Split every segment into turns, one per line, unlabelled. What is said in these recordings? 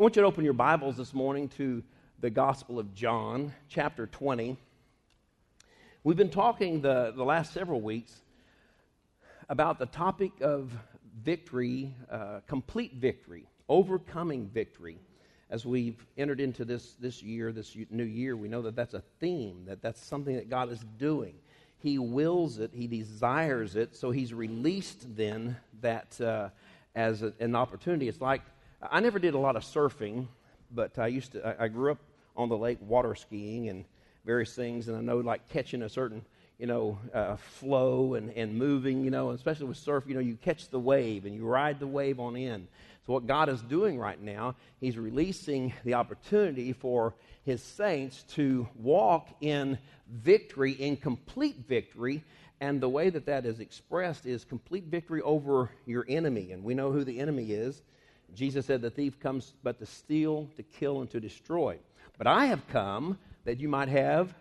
I want you to open your Bibles this morning to the Gospel of John, chapter 20. We've been talking the, the last several weeks about the topic of victory, uh, complete victory, overcoming victory. As we've entered into this, this year, this new year, we know that that's a theme, that that's something that God is doing. He wills it, He desires it, so He's released then that uh, as a, an opportunity. It's like I never did a lot of surfing, but I used to. I, grew up on the lake water skiing and various things, and I know like catching a certain you know uh, flow and, and moving, you know, especially with surf, you know, you catch the wave and you ride the wave on in. So what God is doing right now, He's releasing the opportunity for His saints to walk in victory, in complete victory. And the way that that is expressed is complete victory over your enemy. And we know who the enemy is. Jesus said, The thief comes but to steal, to kill, and to destroy. But I have come that you might have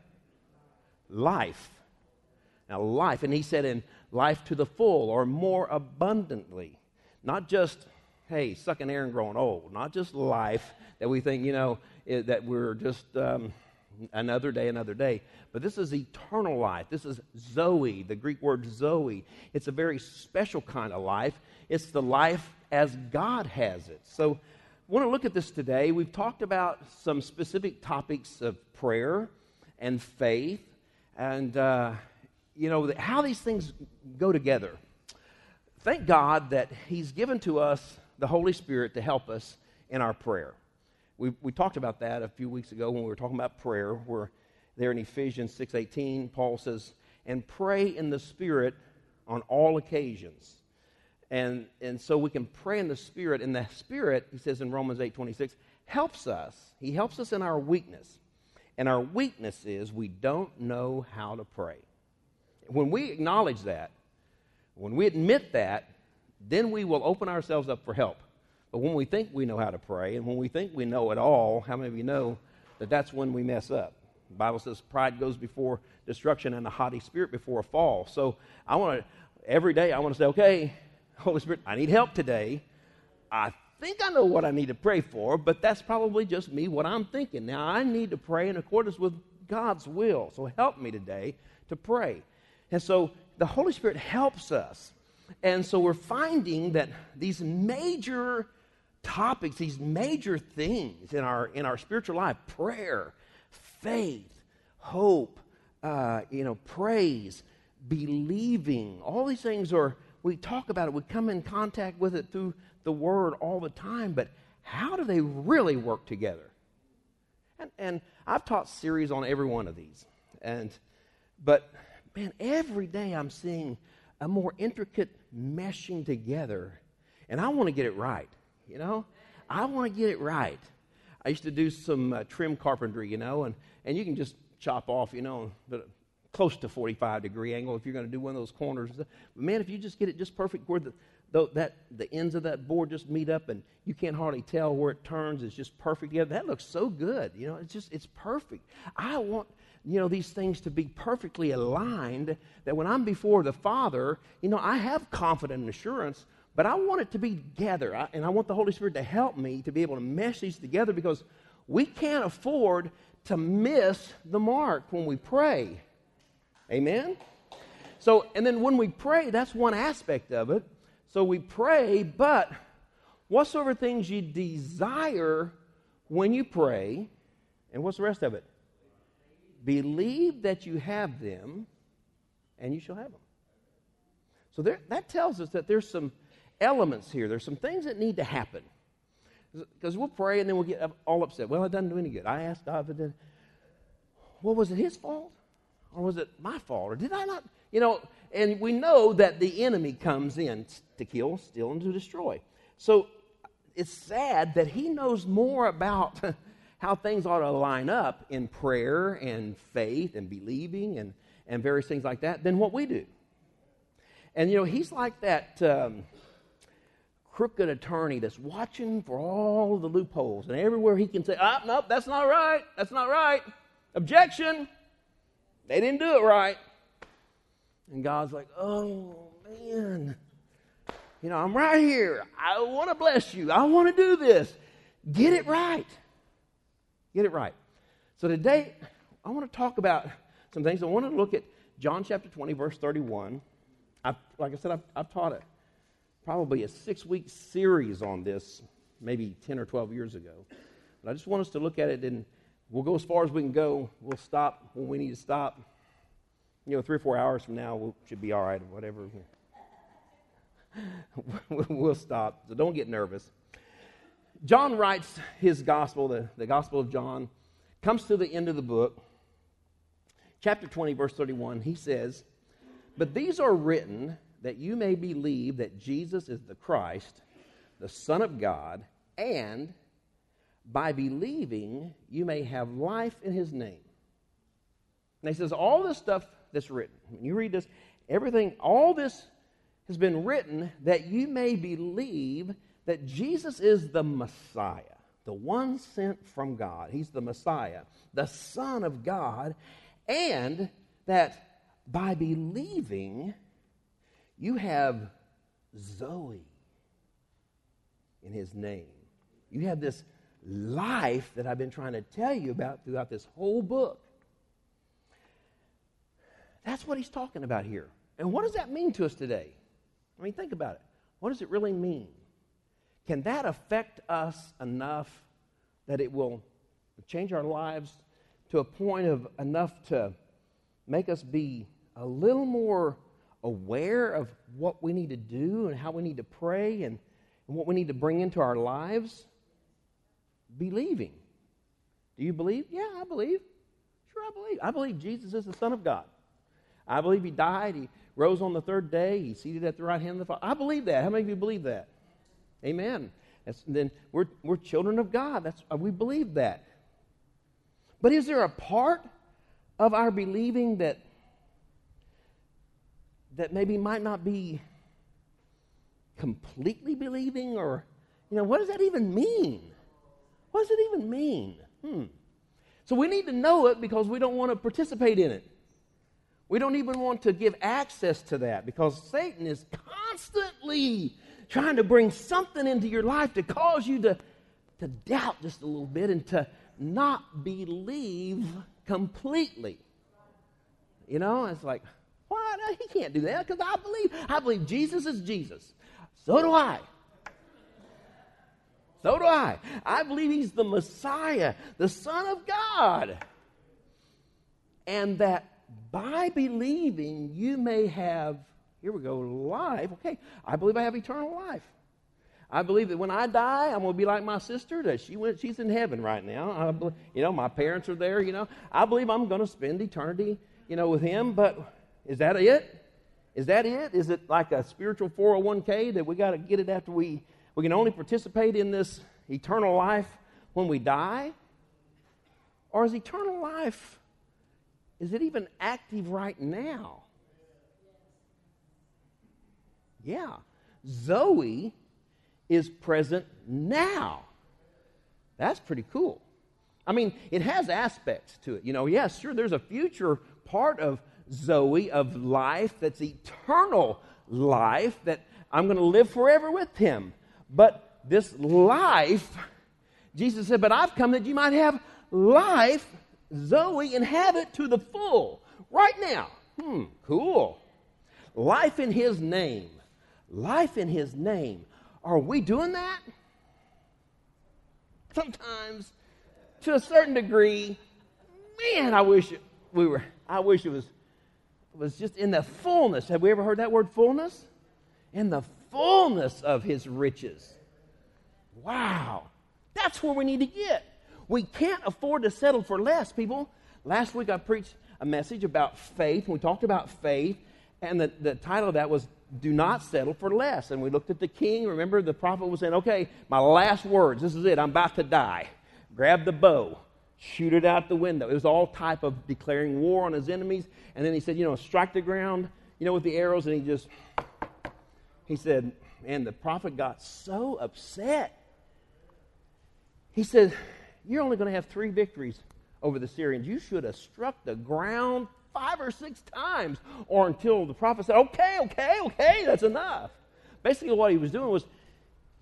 life. Now, life, and he said, in life to the full or more abundantly. Not just, hey, sucking air and growing old. Not just life that we think, you know, that we're just um, another day, another day. But this is eternal life. This is Zoe, the Greek word Zoe. It's a very special kind of life. It's the life as God has it. So, I want to look at this today. We've talked about some specific topics of prayer and faith and, uh, you know, how these things go together. Thank God that He's given to us the Holy Spirit to help us in our prayer. We, we talked about that a few weeks ago when we were talking about prayer, where there in Ephesians 6.18, Paul says, and pray in the Spirit on all occasions and, and so we can pray in the Spirit. And the Spirit, he says in Romans 8 26, helps us. He helps us in our weakness. And our weakness is we don't know how to pray. When we acknowledge that, when we admit that, then we will open ourselves up for help. But when we think we know how to pray, and when we think we know it all, how many of you know that that's when we mess up? The Bible says pride goes before destruction and a haughty spirit before a fall. So I want to, every day, I want to say, okay, Holy Spirit, I need help today. I think I know what I need to pray for, but that's probably just me, what I'm thinking. Now, I need to pray in accordance with God's will. So help me today to pray. And so the Holy Spirit helps us. And so we're finding that these major topics, these major things in our, in our spiritual life prayer, faith, hope, uh, you know, praise, believing all these things are we talk about it, we come in contact with it through the Word all the time, but how do they really work together? And, and I've taught series on every one of these. And, but, man, every day I'm seeing a more intricate meshing together. And I want to get it right, you know? I want to get it right. I used to do some uh, trim carpentry, you know, and, and you can just chop off, you know, but close to 45 degree angle if you're going to do one of those corners. But man, if you just get it just perfect where the, the, that, the ends of that board just meet up and you can't hardly tell where it turns, it's just perfect together. That looks so good. You know, it's just, it's perfect. I want, you know, these things to be perfectly aligned that when I'm before the Father, you know, I have confident assurance, but I want it to be together. I, and I want the Holy Spirit to help me to be able to mesh these together because we can't afford to miss the mark when we pray. Amen? So, and then when we pray, that's one aspect of it. So we pray, but whatsoever things you desire when you pray, and what's the rest of it? Believe that you have them, and you shall have them. So there, that tells us that there's some elements here. There's some things that need to happen. Because we'll pray and then we'll get all upset. Well, it doesn't do any good. I asked God, but then, well, was it His fault? Or was it my fault? Or did I not? You know, and we know that the enemy comes in to kill, steal, and to destroy. So it's sad that he knows more about how things ought to line up in prayer and faith and believing and, and various things like that than what we do. And, you know, he's like that um, crooked attorney that's watching for all the loopholes. And everywhere he can say, ah, nope, that's not right. That's not right. Objection. They didn't do it right. And God's like, oh, man. You know, I'm right here. I want to bless you. I want to do this. Get it right. Get it right. So today, I want to talk about some things. I want to look at John chapter 20, verse 31. I've, like I said, I've, I've taught it probably a six week series on this maybe 10 or 12 years ago. But I just want us to look at it and we'll go as far as we can go. We'll stop when we need to stop. You know, three or four hours from now, we should be all right or whatever. we'll stop. So don't get nervous. John writes his gospel, the, the Gospel of John, comes to the end of the book. Chapter 20, verse 31, he says, But these are written that you may believe that Jesus is the Christ, the Son of God, and by believing you may have life in his name. And he says, all this stuff that's written, when you read this, everything, all this has been written that you may believe that Jesus is the Messiah, the one sent from God. He's the Messiah, the Son of God, and that by believing, you have Zoe in his name. You have this life that I've been trying to tell you about throughout this whole book. That's what he's talking about here. And what does that mean to us today? I mean, think about it. What does it really mean? Can that affect us enough that it will change our lives to a point of enough to make us be a little more aware of what we need to do and how we need to pray and, and what we need to bring into our lives? Believing. Do you believe? Yeah, I believe. Sure, I believe. I believe Jesus is the Son of God. I believe He died. He rose on the third day. He's seated at the right hand of the Father. I believe that. How many of you believe that? Amen. That's, then we're, we're children of God. That's, uh, we believe that. But is there a part of our believing that that maybe might not be completely believing or you know what does that even mean what does it even mean hmm so we need to know it because we don't want to participate in it we don't even want to give access to that because satan is constantly trying to bring something into your life to cause you to, to doubt just a little bit and to not believe completely you know it's like what? He can't do that because I believe. I believe Jesus is Jesus. So do I. So do I. I believe he's the Messiah, the Son of God. And that by believing you may have, here we go, life. Okay, I believe I have eternal life. I believe that when I die, I'm going to be like my sister. That she went, she's in heaven right now. I, you know, my parents are there. You know, I believe I'm going to spend eternity, you know, with him. But is that it? Is that it? Is it like a spiritual 401k that we got to get it after we we can only participate in this eternal life when we die? Or is eternal life is it even active right now? Yeah. Zoe is present now. That's pretty cool. I mean, it has aspects to it. You know, yes, sure, there's a future part of Zoe of life that's eternal life that I'm going to live forever with him. But this life, Jesus said, But I've come that you might have life, Zoe, and have it to the full right now. Hmm, cool. Life in his name. Life in his name. Are we doing that? Sometimes, to a certain degree, man, I wish we were, I wish it was was just in the fullness. Have we ever heard that word fullness? In the fullness of his riches. Wow. That's where we need to get. We can't afford to settle for less, people. Last week I preached a message about faith. We talked about faith, and the, the title of that was Do Not Settle for Less. And we looked at the king. Remember, the prophet was saying, Okay, my last words. This is it. I'm about to die. Grab the bow shoot it out the window. It was all type of declaring war on his enemies. And then he said, you know, strike the ground, you know, with the arrows. And he just, he said, and the prophet got so upset. He said, you're only going to have three victories over the Syrians. You should have struck the ground five or six times, or until the prophet said, okay, okay, okay, that's enough. Basically, what he was doing was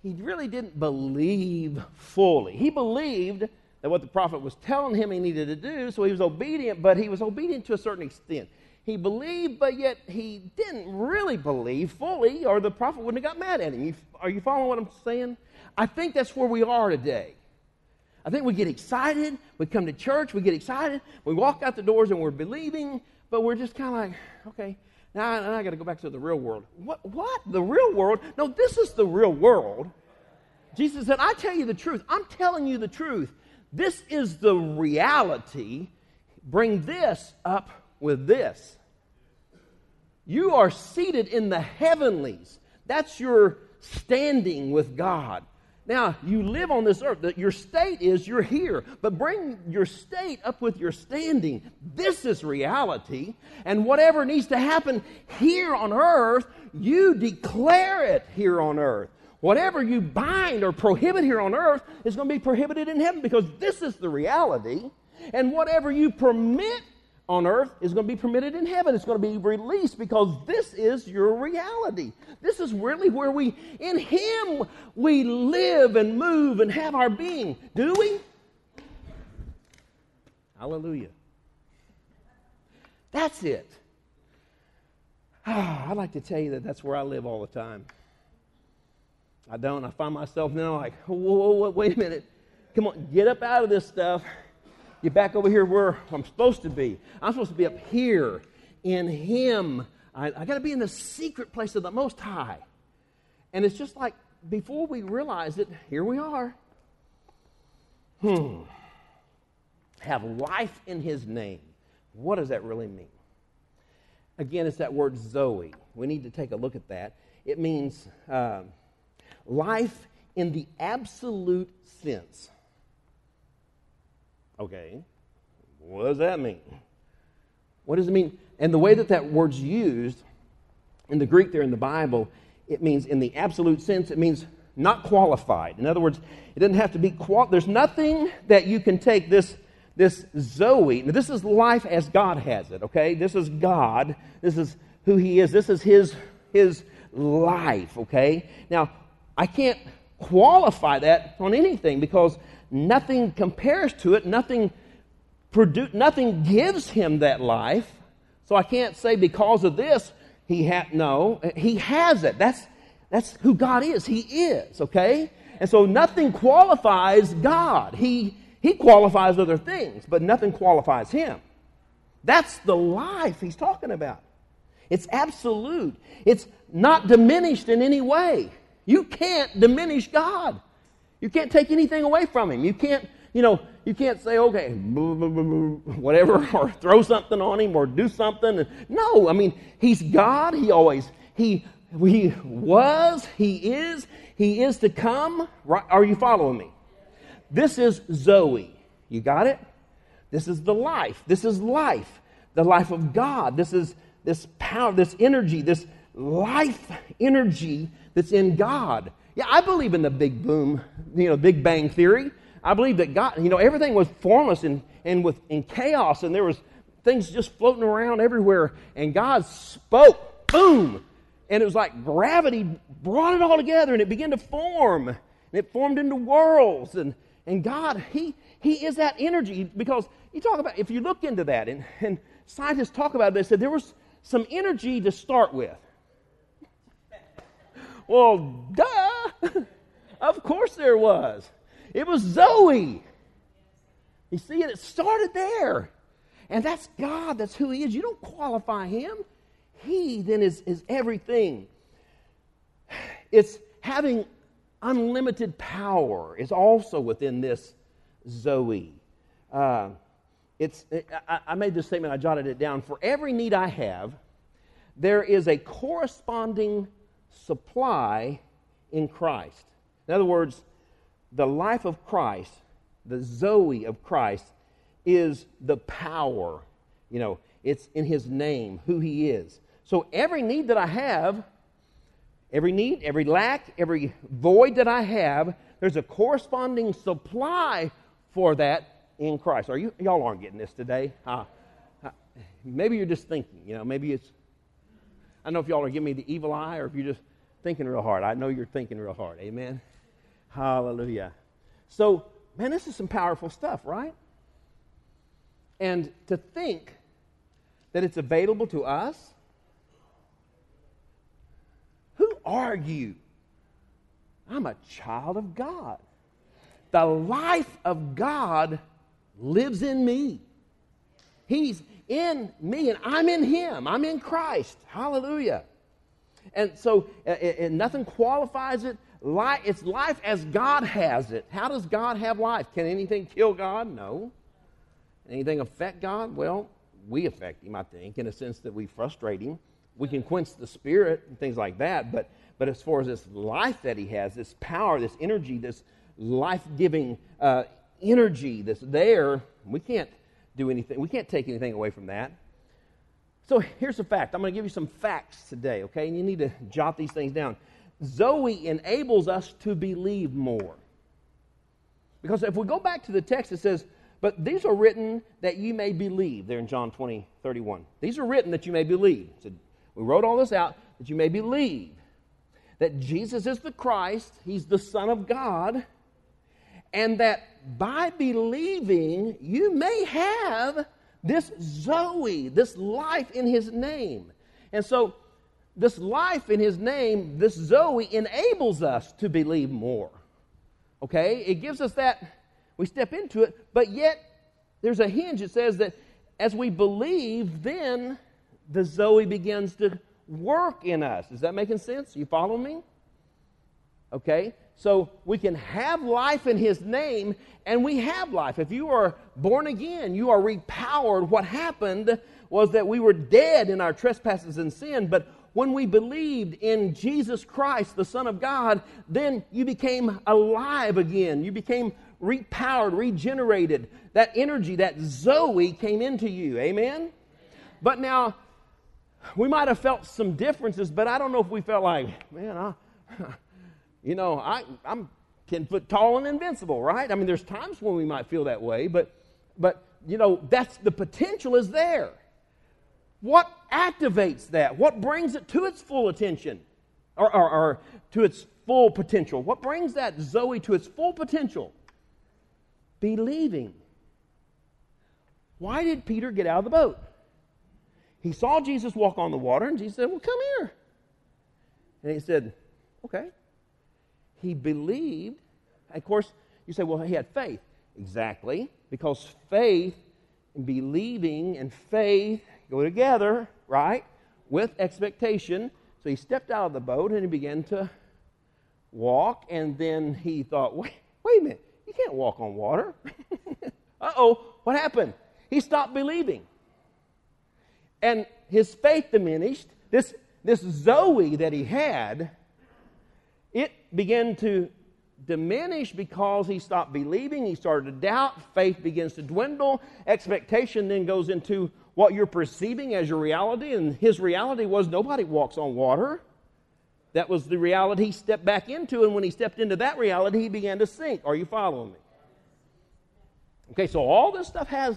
he really didn't believe fully. He believed that what the prophet was telling him he needed to do, so he was obedient, but he was obedient to a certain extent. He believed, but yet he didn't really believe fully, or the prophet wouldn't have got mad at him. Are you following what I'm saying? I think that's where we are today. I think we get excited. We come to church, we get excited. We walk out the doors and we're believing, but we're just kind of like, okay, now, now I got to go back to the real world. What? What? The real world? No, this is the real world. Jesus said, I tell you the truth. I'm telling you the truth. This is the reality. Bring this up with this. You are seated in the heavenlies. That's your standing with God. Now, you live on this earth. Your state is you're here, but bring your state up with your standing. This is reality. And whatever needs to happen here on earth, you declare it here on earth. Whatever you bind or prohibit here on earth is going to be prohibited in heaven because this is the reality. And whatever you permit on earth is going to be permitted in heaven. It's going to be released because this is your reality. This is really where we, in Him, we live and move and have our being. Do we? Hallelujah. That's it. Ah, I'd like to tell you that that's where I live all the time. I don't. I find myself now like, whoa, whoa, whoa, wait a minute. Come on, get up out of this stuff. Get back over here where I'm supposed to be. I'm supposed to be up here in Him. I, I got to be in the secret place of the Most High. And it's just like before we realize it, here we are. Hmm. Have life in His name. What does that really mean? Again, it's that word Zoe. We need to take a look at that. It means. Uh, life in the absolute sense. Okay, what does that mean? What does it mean? And the way that that word's used in the Greek there in the Bible, it means in the absolute sense, it means not qualified. In other words, it doesn't have to be qual. There's nothing that you can take this this Zoe. Now, this is life as God has it. Okay, this is God. This is who He is. This is His His life. Okay. Now, I can't qualify that on anything because nothing compares to it. Nothing, produ- nothing gives him that life. So I can't say because of this he had no. He has it. That's that's who God is. He is okay. And so nothing qualifies God. He he qualifies other things, but nothing qualifies him. That's the life he's talking about. It's absolute. It's not diminished in any way. You can't diminish God. You can't take anything away from Him. You can't, you know, you can't say, okay, whatever, or throw something on Him or do something. No, I mean, He's God. He always, He, he was, He is, He is to come. Right? Are you following me? This is Zoe. You got it? This is the life. This is life. The life of God. This is this power, this energy, this life energy that's in God. Yeah, I believe in the big boom, you know, big bang theory. I believe that God, you know, everything was formless and, and with in chaos, and there was things just floating around everywhere, and God spoke, boom, and it was like gravity brought it all together, and it began to form, and it formed into worlds, and and God, He He is that energy because you talk about if you look into that, and, and scientists talk about it, they said there was some energy to start with. Well, duh. of course there was. It was Zoe. You see it? Started there. And that's God. That's who He is. You don't qualify Him. He then is, is everything. It's having unlimited power is also within this Zoe. Uh, it's, I, I made this statement, I jotted it down. For every need I have, there is a corresponding supply in Christ. In other words, the life of Christ, the Zoe of Christ, is the power. You know, it's in His name, who He is. So every need that I have, every need, every lack, every void that I have, there's a corresponding supply for that in Christ. Are you y'all aren't getting this today? Uh, uh, maybe you're just thinking. You know, maybe it's. I don't know if y'all are giving me the evil eye or if you just thinking real hard. I know you're thinking real hard. Amen. Hallelujah. So, man, this is some powerful stuff, right? And to think that it's available to us, who are you? I'm a child of God. The life of God lives in me. He's in me, and I'm in Him. I'm in Christ. Hallelujah. And so, and nothing qualifies it. It's life as God has it. How does God have life? Can anything kill God? No. Anything affect God? Well, we affect Him, I think, in a sense that we frustrate Him. We can quench the Spirit and things like that, but, but as far as this life that He has, this power, this energy, this life giving uh, energy that's there, we can't do anything. We can't take anything away from that. So here's a fact. I'm going to give you some facts today, okay? And you need to jot these things down. Zoe enables us to believe more. Because if we go back to the text, it says, But these are written that you may believe, there in John 20, 31. These are written that you may believe. So we wrote all this out that you may believe that Jesus is the Christ, He's the Son of God, and that by believing you may have this Zoe, this life in His name. And so, this life in His name, this Zoe, enables us to believe more. Okay? It gives us that, we step into it, but yet there's a hinge. It says that as we believe, then the Zoe begins to work in us. Is that making sense? You follow me? Okay? So we can have life in His name, and we have life. If you are born again, you are repowered. What happened was that we were dead in our trespasses and sin, but when we believed in Jesus Christ, the Son of God, then you became alive again. You became repowered, regenerated. That energy, that Zoe came into you. Amen? But now, we might have felt some differences, but I don't know if we felt like, man, I. You know, I, I'm 10 foot tall and invincible, right? I mean, there's times when we might feel that way, but, but you know, that's the potential is there. What activates that? What brings it to its full attention or, or, or to its full potential? What brings that Zoe to its full potential? Believing. Why did Peter get out of the boat? He saw Jesus walk on the water, and Jesus said, Well, come here. And he said, Okay. He believed. Of course, you say, well, he had faith. Exactly, because faith and believing and faith go together, right? With expectation. So he stepped out of the boat and he began to walk, and then he thought, wait, wait a minute, you can't walk on water. uh oh, what happened? He stopped believing. And his faith diminished. This, this Zoe that he had it began to diminish because he stopped believing, he started to doubt, faith begins to dwindle, expectation then goes into what you're perceiving as your reality, and his reality was nobody walks on water. That was the reality he stepped back into, and when he stepped into that reality, he began to sink. Are you following me? Okay, so all this stuff has,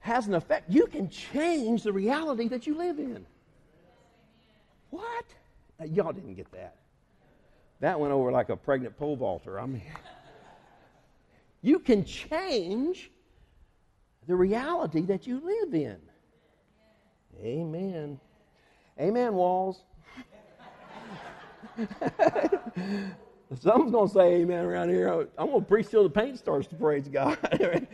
has an effect. You can change the reality that you live in. What? Uh, y'all didn't get that. That went over like a pregnant pole vaulter. I mean, you can change the reality that you live in. Amen. Amen, walls. Someone's going to say amen around here. I'm going to preach till the paint starts to praise God.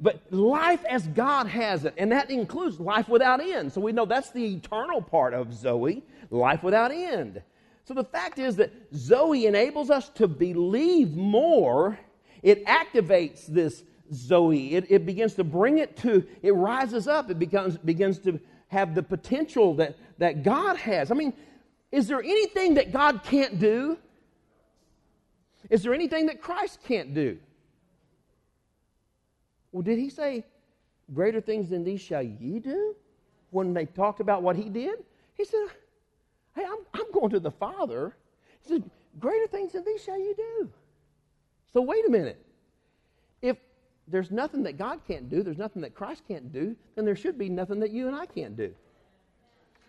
but life as God has it, and that includes life without end. So we know that's the eternal part of Zoe, life without end. So the fact is that Zoe enables us to believe more. It activates this Zoe. It, it begins to bring it to, it rises up. It becomes, begins to have the potential that, that God has. I mean, is there anything that God can't do? Is there anything that Christ can't do? Well, did he say, Greater things than these shall ye do? When they talked about what he did? He said, Hey, I'm, I'm going to the Father. He said, Greater things than these shall you do. So wait a minute. If there's nothing that God can't do, there's nothing that Christ can't do, then there should be nothing that you and I can't do.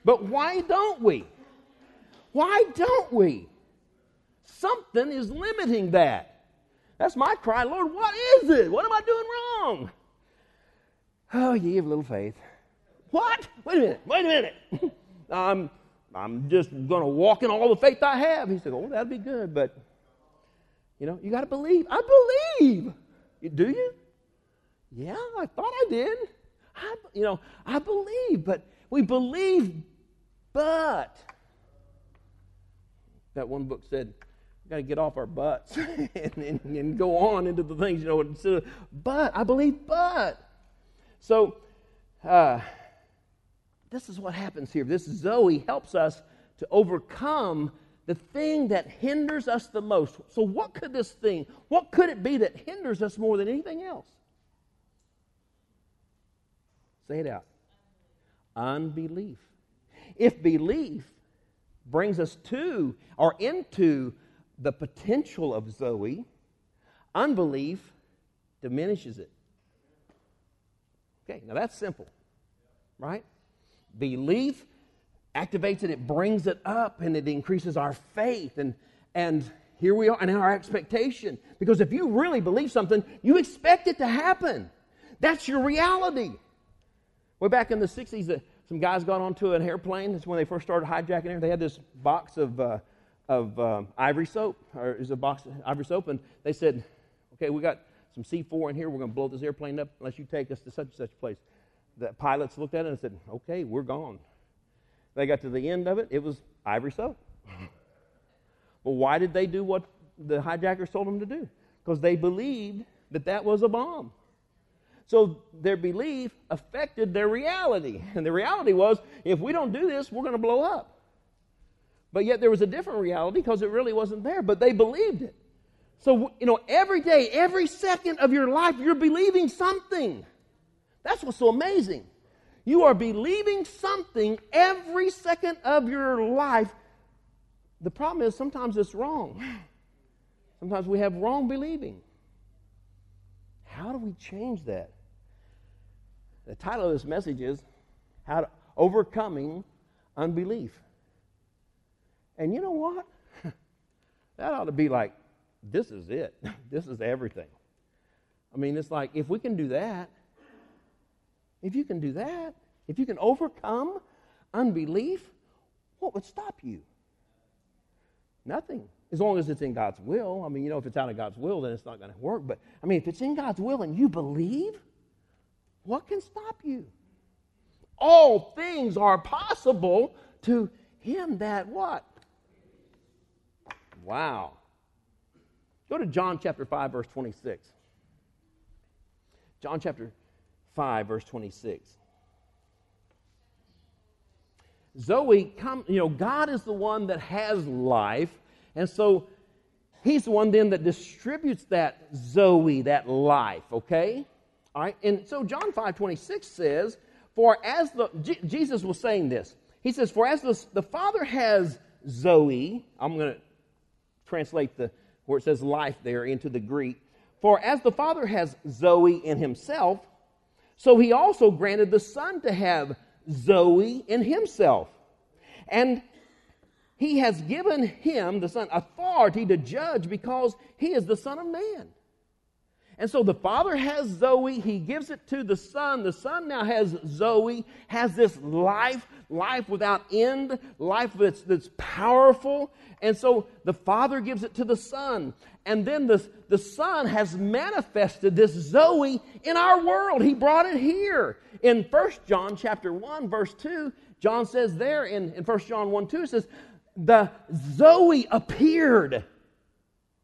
But why don't we? Why don't we? Something is limiting that. That's my cry, Lord, what is it? What am I doing wrong? Oh, ye of little faith. What? Wait a minute, wait a minute. I'm, um, I'm just going to walk in all the faith I have. He said, Oh, that'd be good, but, you know, you got to believe. I believe. Do you? Yeah, I thought I did. I, you know, I believe, but we believe, but. That one book said, we got to get off our butts and, and, and, go on into the things, you know, instead of, but, I believe, but. So, uh, this is what happens here. This Zoe helps us to overcome the thing that hinders us the most. So, what could this thing, what could it be that hinders us more than anything else? Say it out. Unbelief. If belief brings us to or into the potential of Zoe, unbelief diminishes it. Okay, now that's simple, right? Belief activates it, it brings it up, and it increases our faith. And, and here we are, and our expectation. Because if you really believe something, you expect it to happen. That's your reality. Way back in the 60s, uh, some guys got onto an airplane. That's when they first started hijacking it. They had this box of, uh, of um, ivory soap, or is a box of ivory soap, and they said, okay, we got some C4 in here. We're going to blow this airplane up unless you take us to such and such place. The pilots looked at it and said, okay, we're gone. They got to the end of it, it was ivory soap. well, why did they do what the hijackers told them to do? Because they believed that that was a bomb. So their belief affected their reality. And the reality was if we don't do this, we're going to blow up. But yet there was a different reality because it really wasn't there, but they believed it. So, you know, every day, every second of your life, you're believing something. That's what's so amazing. You are believing something every second of your life. The problem is sometimes it's wrong. Sometimes we have wrong believing. How do we change that? The title of this message is How to Overcoming Unbelief. And you know what? that ought to be like, this is it. this is everything. I mean, it's like if we can do that, if you can do that, if you can overcome unbelief, what would stop you? Nothing. As long as it's in God's will. I mean, you know, if it's out of God's will, then it's not going to work. But, I mean, if it's in God's will and you believe, what can stop you? All things are possible to him that what? Wow. Go to John chapter 5, verse 26. John chapter 5, verse 26. Zoe, come, you know, God is the one that has life, and so He's the one then that distributes that Zoe, that life, okay? All right, and so John 5 26 says, For as the, J- Jesus was saying this, he says, For as the, the Father has Zoe, I'm going to translate the where it says life there into the Greek. For as the Father has Zoe in himself, so he also granted the Son to have Zoe in himself. And he has given him, the Son, authority to judge because he is the Son of Man. And so the Father has Zoe, He gives it to the Son. The Son now has Zoe, has this life, life without end, life that's, that's powerful. And so the Father gives it to the Son. And then the, the Son has manifested this Zoe in our world. He brought it here. In 1 John chapter 1, verse 2, John says there in, in 1 John 1 2, it says, The Zoe appeared.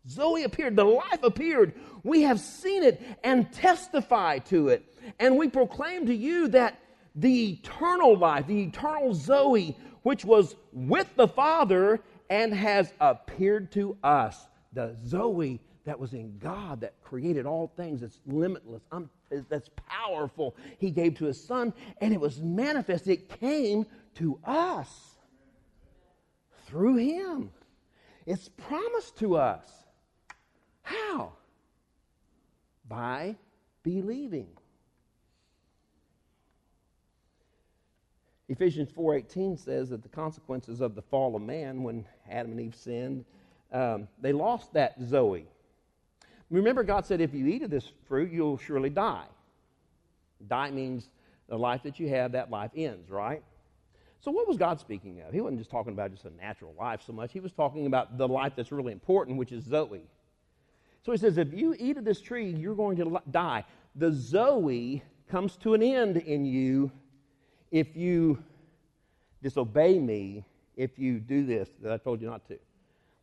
Zoe appeared, the life appeared. We have seen it and testify to it. And we proclaim to you that the eternal life, the eternal Zoe, which was with the Father and has appeared to us, the Zoe that was in God that created all things, that's limitless, that's powerful, He gave to His Son, and it was manifest. It came to us through Him. It's promised to us. How? By believing. Ephesians 4:18 says that the consequences of the fall of man when Adam and Eve sinned um, they lost that Zoe. Remember, God said, if you eat of this fruit, you'll surely die. Die means the life that you have, that life ends, right? So, what was God speaking of? He wasn't just talking about just a natural life so much. He was talking about the life that's really important, which is Zoe. So, he says, if you eat of this tree, you're going to die. The Zoe comes to an end in you if you disobey me, if you do this that I told you not to.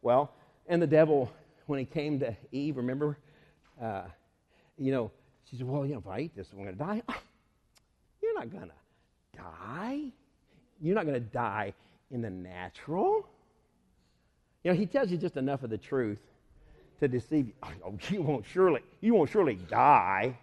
Well, and the devil, when he came to Eve, remember, uh, you know, she said, Well, you know, if I eat this, I'm going to die. You're not going to die. You're not going to die in the natural. You know, he tells you just enough of the truth to deceive you. Oh, you won't surely, you won't surely die.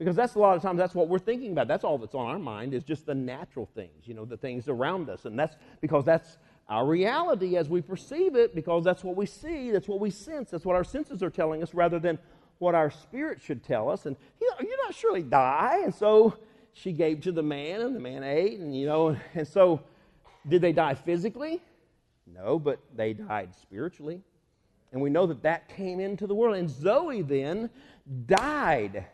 Because that's a lot of times that's what we're thinking about. That's all that's on our mind is just the natural things, you know, the things around us. And that's because that's our reality as we perceive it, because that's what we see, that's what we sense, that's what our senses are telling us, rather than what our spirit should tell us. And you're not surely die. And so she gave to the man, and the man ate, and you know, and so did they die physically? No, but they died spiritually. And we know that that came into the world. And Zoe then died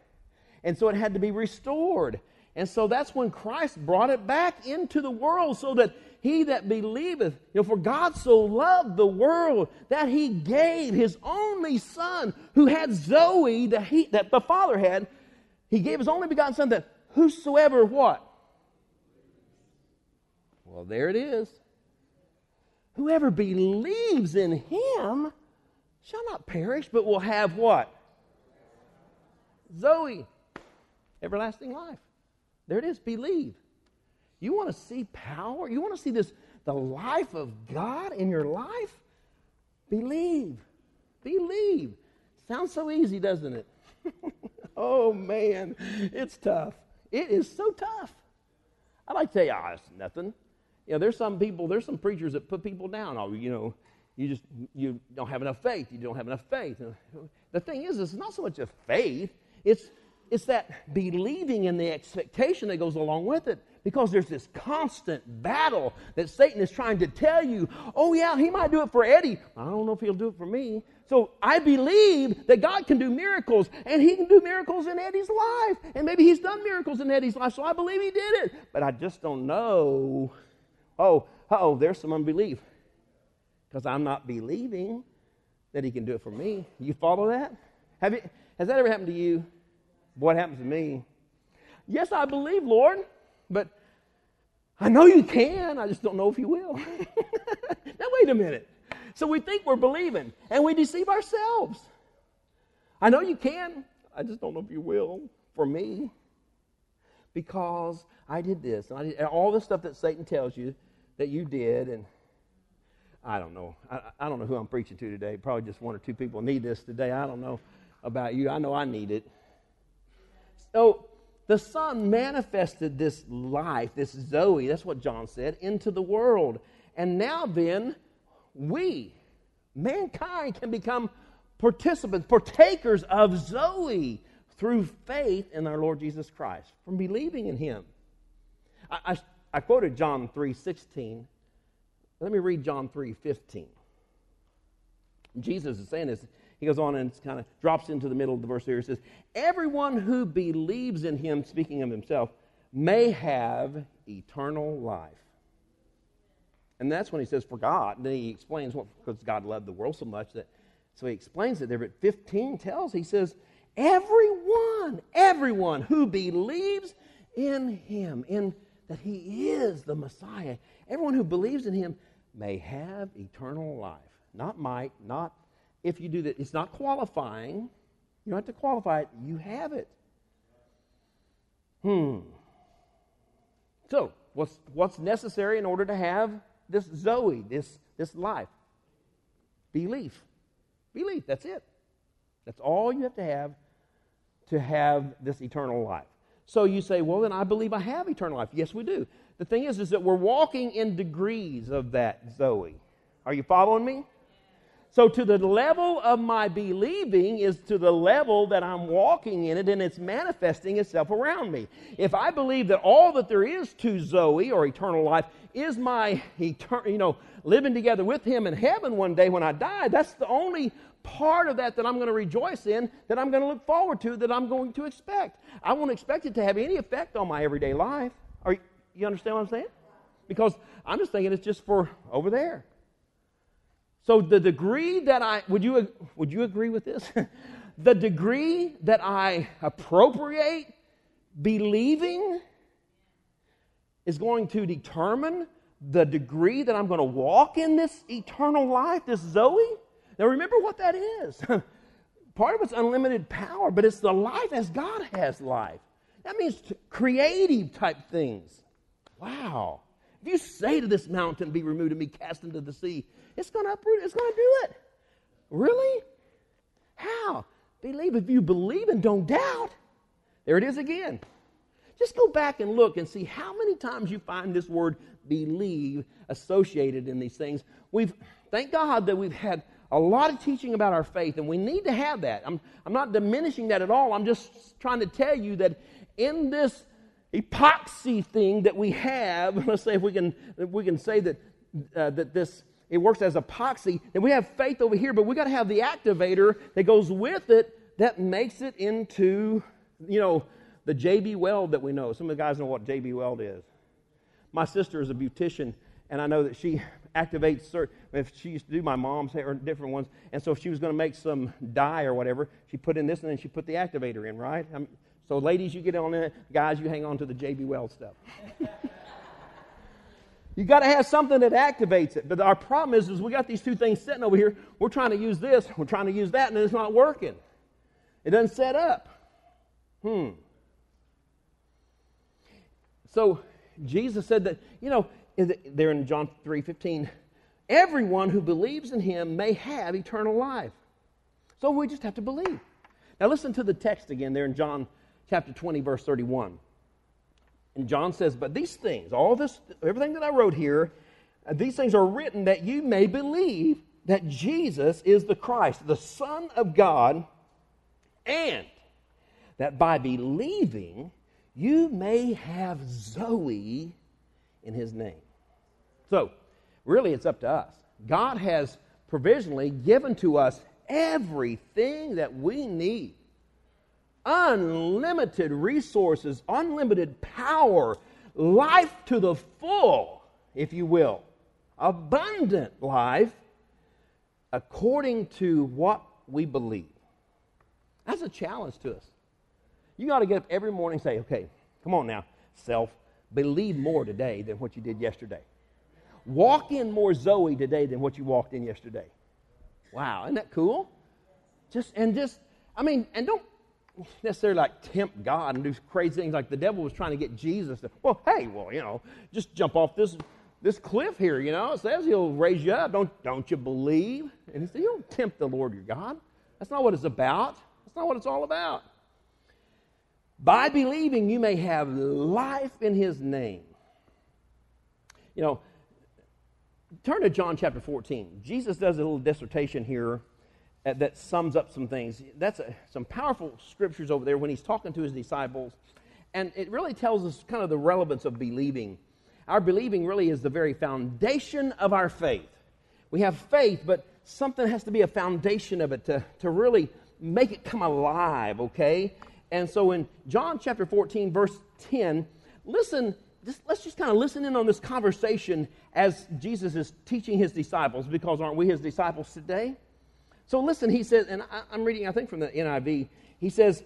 and so it had to be restored. And so that's when Christ brought it back into the world so that he that believeth, you know, for God so loved the world that he gave his only son who had Zoe that, he, that the Father had. He gave his only begotten son that whosoever what? Well, there it is. Whoever believes in him shall not perish, but will have what? Zoe everlasting life. There it is. Believe. You want to see power? You want to see this the life of God in your life? Believe. Believe. Sounds so easy, doesn't it? oh man, it's tough. It is so tough. I like to tell you, oh, it's nothing. You know, there's some people, there's some preachers that put people down. Oh, you know, you just you don't have enough faith. You don't have enough faith. The thing is, it's not so much a faith. It's it's that believing in the expectation that goes along with it because there's this constant battle that Satan is trying to tell you, oh, yeah, he might do it for Eddie. I don't know if he'll do it for me. So I believe that God can do miracles and he can do miracles in Eddie's life. And maybe he's done miracles in Eddie's life, so I believe he did it. But I just don't know. Oh, oh, there's some unbelief because I'm not believing that he can do it for me. You follow that? Have you, has that ever happened to you? What happens to me. Yes, I believe, Lord, but I know you can. I just don't know if you will. now, wait a minute. So we think we're believing, and we deceive ourselves. I know you can. I just don't know if you will for me. Because I did this, and I did and all the stuff that Satan tells you that you did, and I don't know. I, I don't know who I'm preaching to today. Probably just one or two people need this today. I don't know about you. I know I need it. So the Son manifested this life, this Zoe, that's what John said, into the world. And now then, we, mankind, can become participants, partakers of Zoe through faith in our Lord Jesus Christ, from believing in Him. I, I, I quoted John 3 16. Let me read John 3 15. Jesus is saying this. He goes on and kind of drops into the middle of the verse here. He says, Everyone who believes in him, speaking of himself, may have eternal life. And that's when he says, For God. Then he explains what, because God loved the world so much that, so he explains it there. But 15 tells, he says, Everyone, everyone who believes in him, in that he is the Messiah, everyone who believes in him may have eternal life. Not might, not if you do that. It's not qualifying. You don't have to qualify it. You have it. Hmm. So, what's, what's necessary in order to have this Zoe, this, this life? Belief. Belief. That's it. That's all you have to have to have this eternal life. So you say, well, then I believe I have eternal life. Yes, we do. The thing is, is that we're walking in degrees of that Zoe. Are you following me? So, to the level of my believing is to the level that I'm walking in it and it's manifesting itself around me. If I believe that all that there is to Zoe or eternal life is my eternal, you know, living together with Him in heaven one day when I die, that's the only part of that that I'm going to rejoice in, that I'm going to look forward to, that I'm going to expect. I won't expect it to have any effect on my everyday life. Are you, you understand what I'm saying? Because I'm just thinking it's just for over there. So the degree that I would you would you agree with this? the degree that I appropriate believing is going to determine the degree that I'm going to walk in this eternal life, this Zoe. Now remember what that is. Part of it's unlimited power, but it's the life as God has life. That means creative type things. Wow. If you say to this mountain, be removed and be cast into the sea, it's going to uproot, it's going to do it. Really? How? Believe. If you believe and don't doubt, there it is again. Just go back and look and see how many times you find this word believe associated in these things. We've, thank God that we've had a lot of teaching about our faith, and we need to have that. I'm, I'm not diminishing that at all. I'm just trying to tell you that in this epoxy thing that we have, let's say if we can, if we can say that, uh, that this it works as epoxy. And we have faith over here, but we got to have the activator that goes with it that makes it into, you know, the JB Weld that we know. Some of the guys know what JB Weld is. My sister is a beautician, and I know that she activates certain, if she used to do my mom's hair or different ones, and so if she was going to make some dye or whatever, she put in this and then she put the activator in, right? I'm, so ladies, you get on it. Guys, you hang on to the JB Weld stuff. You got to have something that activates it. But our problem is, is we got these two things sitting over here. We're trying to use this, we're trying to use that, and it's not working. It doesn't set up. Hmm. So Jesus said that, you know, there in John 3 15, everyone who believes in him may have eternal life. So we just have to believe. Now listen to the text again there in John chapter 20, verse 31. And John says, But these things, all this, everything that I wrote here, uh, these things are written that you may believe that Jesus is the Christ, the Son of God, and that by believing you may have Zoe in his name. So, really, it's up to us. God has provisionally given to us everything that we need unlimited resources, unlimited power, life to the full, if you will, abundant life according to what we believe. That's a challenge to us. You got to get up every morning and say, okay, come on now, self, believe more today than what you did yesterday. Walk in more Zoe today than what you walked in yesterday. Wow, isn't that cool? Just and just I mean, and don't necessarily like tempt God and do crazy things like the devil was trying to get Jesus to, well, hey, well, you know, just jump off this this cliff here, you know. It says he'll raise you up. Don't don't you believe? And he said, You don't tempt the Lord your God. That's not what it's about. That's not what it's all about. By believing you may have life in his name. You know, turn to John chapter 14. Jesus does a little dissertation here that sums up some things. That's a, some powerful scriptures over there when he's talking to his disciples. And it really tells us kind of the relevance of believing. Our believing really is the very foundation of our faith. We have faith, but something has to be a foundation of it to, to really make it come alive, okay? And so in John chapter 14, verse 10, listen, just, let's just kind of listen in on this conversation as Jesus is teaching his disciples, because aren't we his disciples today? So listen, he says, and I, am reading, I think, from the NIV. He says,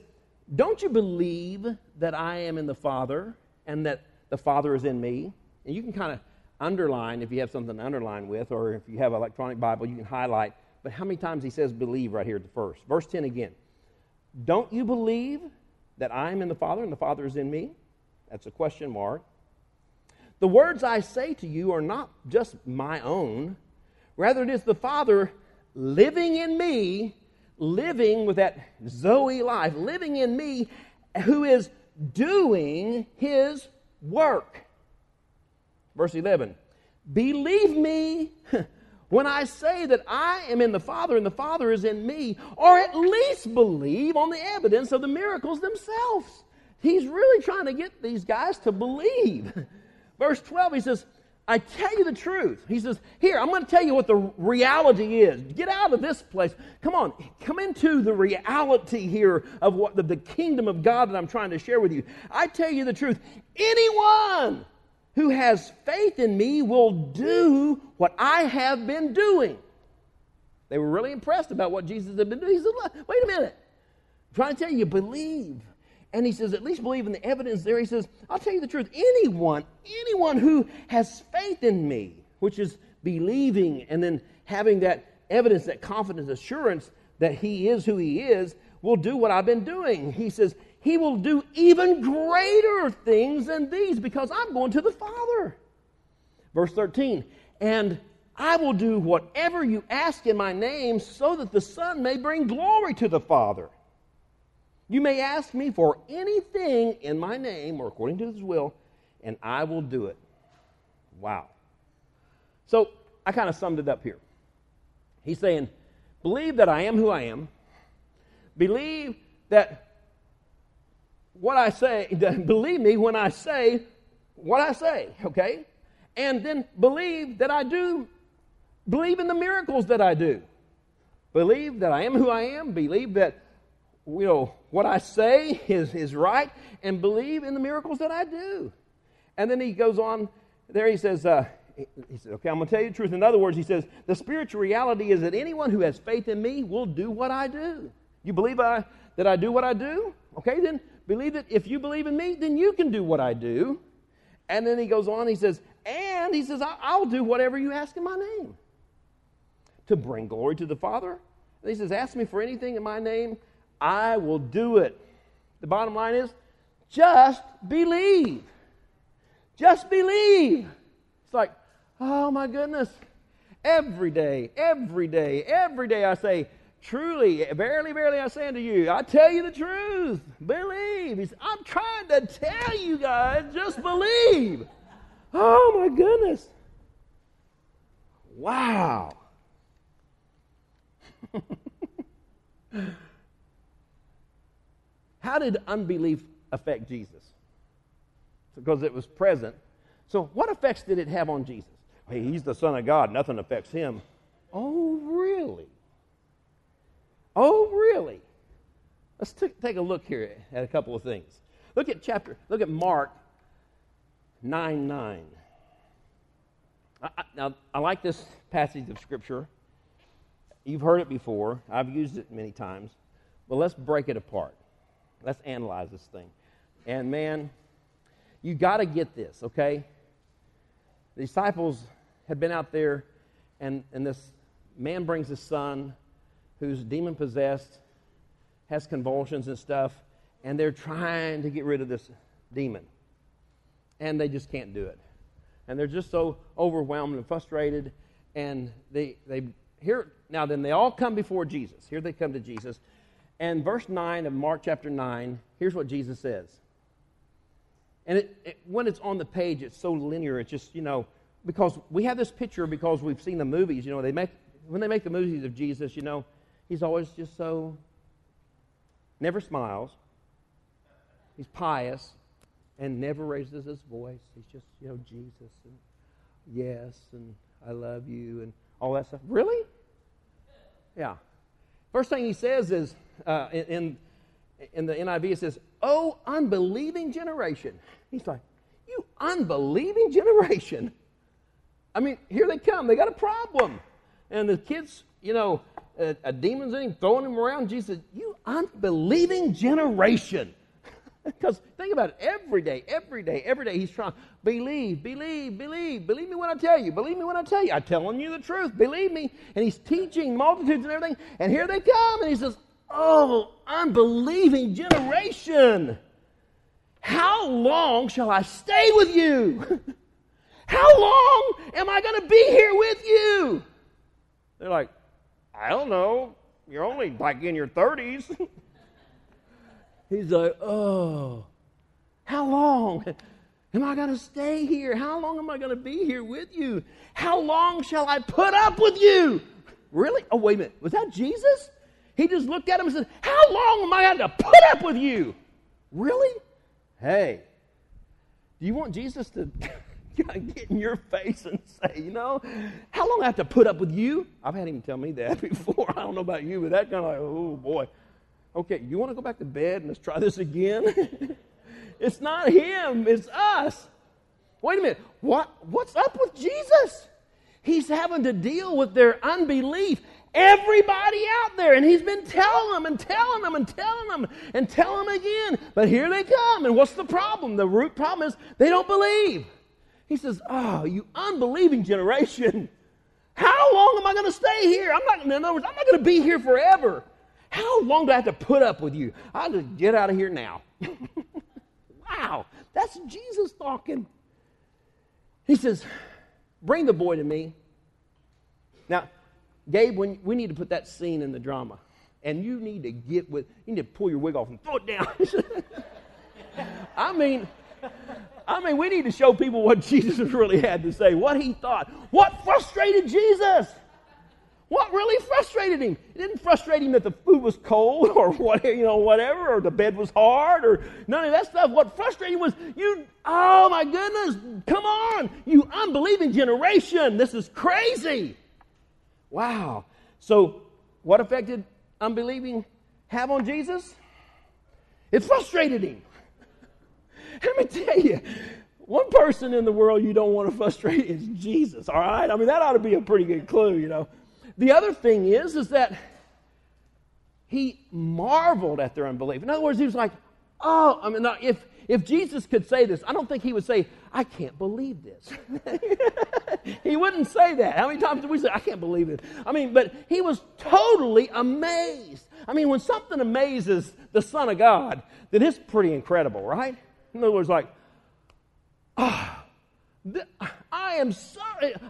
Don't you believe that I am in the Father and that the Father is in me? And you can kind of underline if you have something to underline with, or if you have an electronic Bible, you can highlight. But how many times he says believe right here at the first? Verse 10 again. Don't you believe that I am in the Father and the Father is in me? That's a question mark. The words I say to you are not just my own, rather, it is the Father living in me, living with that Zoe life, living in me, who is doing his work. Verse 11 Believe me when I say that I am in the Father and the Father is in me, or at least believe on the evidence of the miracles themselves. He's really trying to get these guys to believe. Verse 12, he says, I tell you the truth. He says, Here, I'm going to tell you what the reality is. Get out of this place. Come on, come into the reality here of what the, the kingdom of God that I'm trying to share with you. I tell you the truth. Anyone who has faith in me will do what I have been doing. They were really impressed about what Jesus had been doing. He said, Wait a minute. I'm trying to tell you, believe. And he says, at least believe in the evidence there. He says, I'll tell you the truth. Anyone, anyone who has faith in me, which is believing and then having that evidence, that confidence, assurance that he is who he is, will do what I've been doing. He says, He will do even greater things than these because I'm going to the Father. Verse 13, and I will do whatever you ask in my name so that the Son may bring glory to the Father. You may ask me for anything in my name or according to his will, and I will do it. Wow. So I kind of summed it up here. He's saying, believe that I am who I am. Believe that what I say, believe me when I say what I say, okay? And then believe that I do, believe in the miracles that I do. Believe that I am who I am. Believe that you know, what I say is, is right and believe in the miracles that I do. And then he goes on there, he says, uh, he says, okay, I'm going to tell you the truth. In other words, he says, the spiritual reality is that anyone who has faith in me will do what I do. You believe I, that I do what I do? Okay, then believe that if you believe in me, then you can do what I do. And then he goes on, he says, and he says, I'll do whatever you ask in my name to bring glory to the Father. And he says, ask me for anything in my name, I will do it. The bottom line is just believe. Just believe. It's like, oh my goodness. Every day, every day, every day I say, truly, verily, verily I say unto you, I tell you the truth. Believe. Says, I'm trying to tell you guys, just believe. Oh my goodness. Wow. How did unbelief affect Jesus? Because it was present. So, what effects did it have on Jesus? Hey, he's the Son of God, nothing affects him. Oh, really? Oh, really? Let's t- take a look here at a couple of things. Look at chapter, look at Mark 9 9. I, I, now, I like this passage of Scripture. You've heard it before, I've used it many times, but let's break it apart. Let's analyze this thing. And man, you got to get this, okay? The disciples had been out there, and, and this man brings his son who's demon possessed, has convulsions and stuff, and they're trying to get rid of this demon. And they just can't do it. And they're just so overwhelmed and frustrated. And they, they here now then they all come before Jesus. Here they come to Jesus. And verse 9 of Mark chapter 9, here's what Jesus says. And it, it, when it's on the page, it's so linear. It's just, you know, because we have this picture because we've seen the movies. You know, they make, when they make the movies of Jesus, you know, he's always just so, never smiles. He's pious and never raises his voice. He's just, you know, Jesus and yes and I love you and all that stuff. Really? Yeah. First thing he says is, uh, in, in the NIV, it says, Oh, unbelieving generation. He's like, You unbelieving generation. I mean, here they come. They got a problem. And the kids, you know, a, a demon's in him, throwing him around. Jesus said, You unbelieving generation. Because think about it, every day, every day, every day, he's trying, believe, believe, believe, believe me when I tell you, believe me when I tell you. I'm telling you the truth, believe me. And he's teaching multitudes and everything, and here they come, and he says, Oh, unbelieving generation, how long shall I stay with you? how long am I going to be here with you? They're like, I don't know. You're only like in your 30s. He's like, oh, how long? Am I going to stay here? How long am I going to be here with you? How long shall I put up with you? Really? Oh, wait a minute. Was that Jesus? He just looked at him and said, How long am I going to put up with you? Really? Hey, do you want Jesus to get in your face and say, You know, how long I have to put up with you? I've had him tell me that before. I don't know about you, but that kind of like, oh boy. Okay, you want to go back to bed and let's try this again? It's not him, it's us. Wait a minute. What, what's up with Jesus? He's having to deal with their unbelief. Everybody out there, and he's been telling them and telling them and telling them and telling them again. But here they come. And what's the problem? The root problem is they don't believe. He says, Oh, you unbelieving generation. How long am I going to stay here? I'm not, in other words, I'm not going to be here forever. How long do I have to put up with you? I'll just get out of here now. Wow, that's Jesus talking. He says, Bring the boy to me. Gabe, when, we need to put that scene in the drama. And you need to get with, you need to pull your wig off and throw it down. I mean, I mean, we need to show people what Jesus really had to say, what he thought. What frustrated Jesus? What really frustrated him? It didn't frustrate him that the food was cold or what, you know, whatever, or the bed was hard or none of that stuff. What frustrated him was you, oh my goodness, come on, you unbelieving generation. This is crazy. Wow. So, what effect did unbelieving have on Jesus? It frustrated him. Let me tell you, one person in the world you don't want to frustrate is Jesus, all right? I mean, that ought to be a pretty good clue, you know. The other thing is, is that he marveled at their unbelief. In other words, he was like, oh, I mean, if, if Jesus could say this, I don't think he would say, I can't believe this. he wouldn't say that. How many times do we say, I can't believe it? I mean, but he was totally amazed. I mean, when something amazes the Son of God, then it's pretty incredible, right? In other words, like, ah. I am so,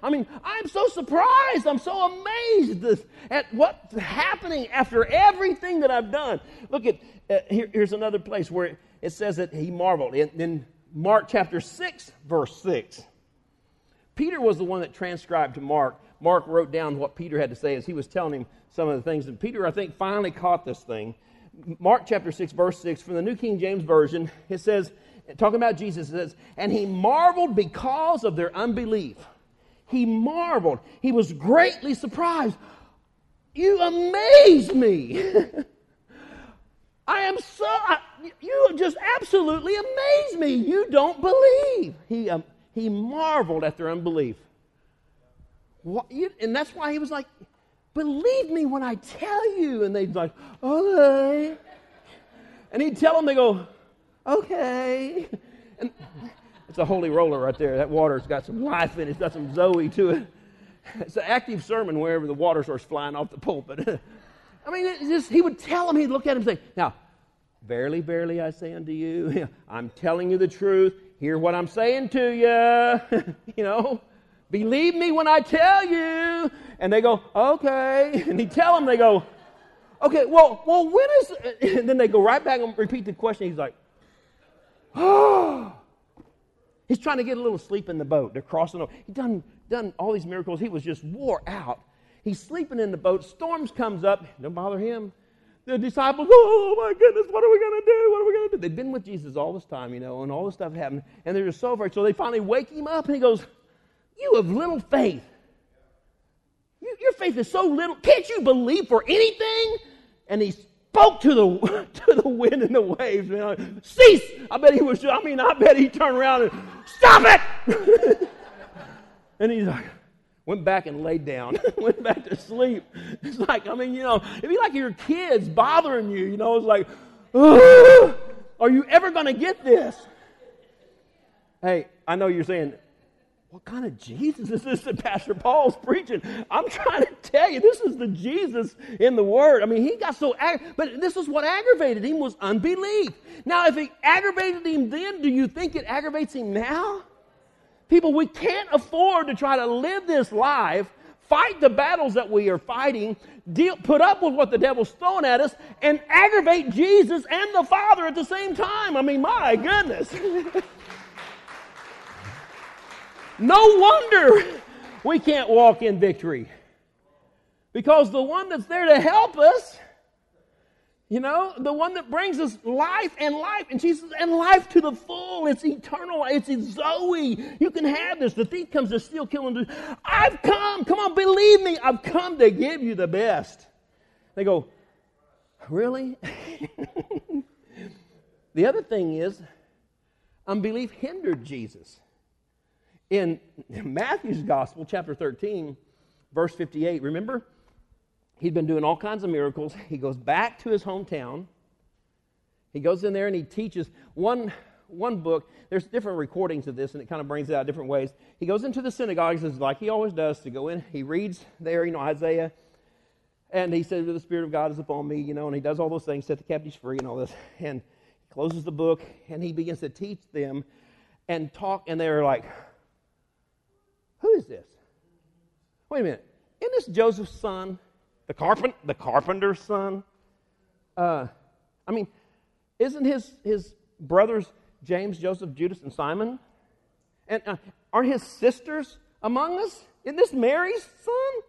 I mean, I'm so surprised. I'm so amazed at what's happening after everything that I've done. Look at, uh, here, here's another place where it says that he marveled. In, in Mark chapter 6, verse 6. Peter was the one that transcribed to Mark. Mark wrote down what Peter had to say as he was telling him some of the things. And Peter, I think, finally caught this thing. Mark chapter 6, verse 6, from the New King James Version, it says, talking about Jesus, says, and he marveled because of their unbelief. He marveled. He was greatly surprised. You amaze me. I am so, I, you just absolutely amaze me. You don't believe. He, um, he marveled at their unbelief. What, you, and that's why he was like, believe me when I tell you. And they'd like, okay. And he'd tell them, they go, okay. And it's a holy roller right there. That water's got some life in it, it's got some Zoe to it. It's an active sermon wherever the water starts flying off the pulpit. I mean, just, he would tell them, he'd look at him and say, Now, verily, verily, I say unto you, I'm telling you the truth. Hear what I'm saying to you. you know, believe me when I tell you. And they go, Okay. And he'd tell them, they go, Okay, well, well, when is, and then they go right back and repeat the question. He's like, Oh. He's trying to get a little sleep in the boat. They're crossing over. He's done, done all these miracles. He was just wore out. He's sleeping in the boat. Storms comes up. Don't bother him. The disciples, oh my goodness, what are we going to do? What are we going to do? They've been with Jesus all this time, you know, and all this stuff happened. And they're just so afraid. So they finally wake him up and he goes, You have little faith. You, your faith is so little. Can't you believe for anything? And he spoke to the to the wind and the waves. Man. Cease! I bet he was. I mean, I bet he turned around and stop it. and he's like, went back and laid down, went back to sleep. It's like, I mean, you know, it'd be like your kids bothering you. You know, it's like, are you ever going to get this? Hey, I know you're saying, what kind of Jesus is this that Pastor Paul's preaching? I'm trying to tell you, this is the Jesus in the Word. I mean, he got so, ag- but this is what aggravated him was unbelief. Now, if it aggravated him then, do you think it aggravates him now? People, we can't afford to try to live this life, fight the battles that we are fighting, deal, put up with what the devil's throwing at us, and aggravate Jesus and the Father at the same time. I mean, my goodness. No wonder we can't walk in victory. Because the one that's there to help us, you know, the one that brings us life and life, and Jesus, and life to the full. It's eternal. It's, Zoe. You can have this. The thief comes to steal, kill, and do. I've come. Come on, believe me. I've come to give you the best. They go, really? the other thing is, unbelief hindered Jesus. In Matthew's Gospel, chapter 13, verse 58, remember? He'd been doing all kinds of miracles. He goes back to his hometown. He goes in there and he teaches one, one book. There's different recordings of this, and it kind of brings it out different ways. He goes into the synagogues, like he always does, to go in. He reads there, you know, Isaiah. And he says, The Spirit of God is upon me, you know, and he does all those things, set the captives free and all this. And he closes the book and he begins to teach them and talk, and they're like, Who is this? Wait a minute. Isn't this Joseph's son? The, carpent, the carpenter's son? Uh, I mean, isn't his, his brothers James, Joseph, Judas, and Simon? And uh, are his sisters among us? Isn't this Mary's son?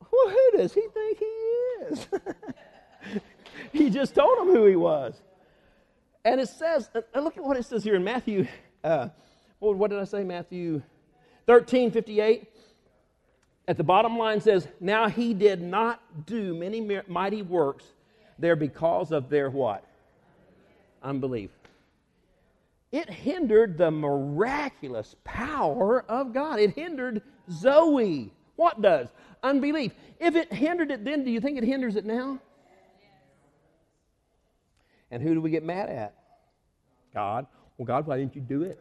Well, who does he think he is? he just told him who he was. And it says, and look at what it says here in Matthew. Uh, what did I say? Matthew 13, 58. At the bottom line says, Now he did not do many mighty works there because of their what? Unbelief. It hindered the miraculous power of God. It hindered Zoe. What does? Unbelief. If it hindered it then, do you think it hinders it now? And who do we get mad at? God. Well, God, why didn't you do it?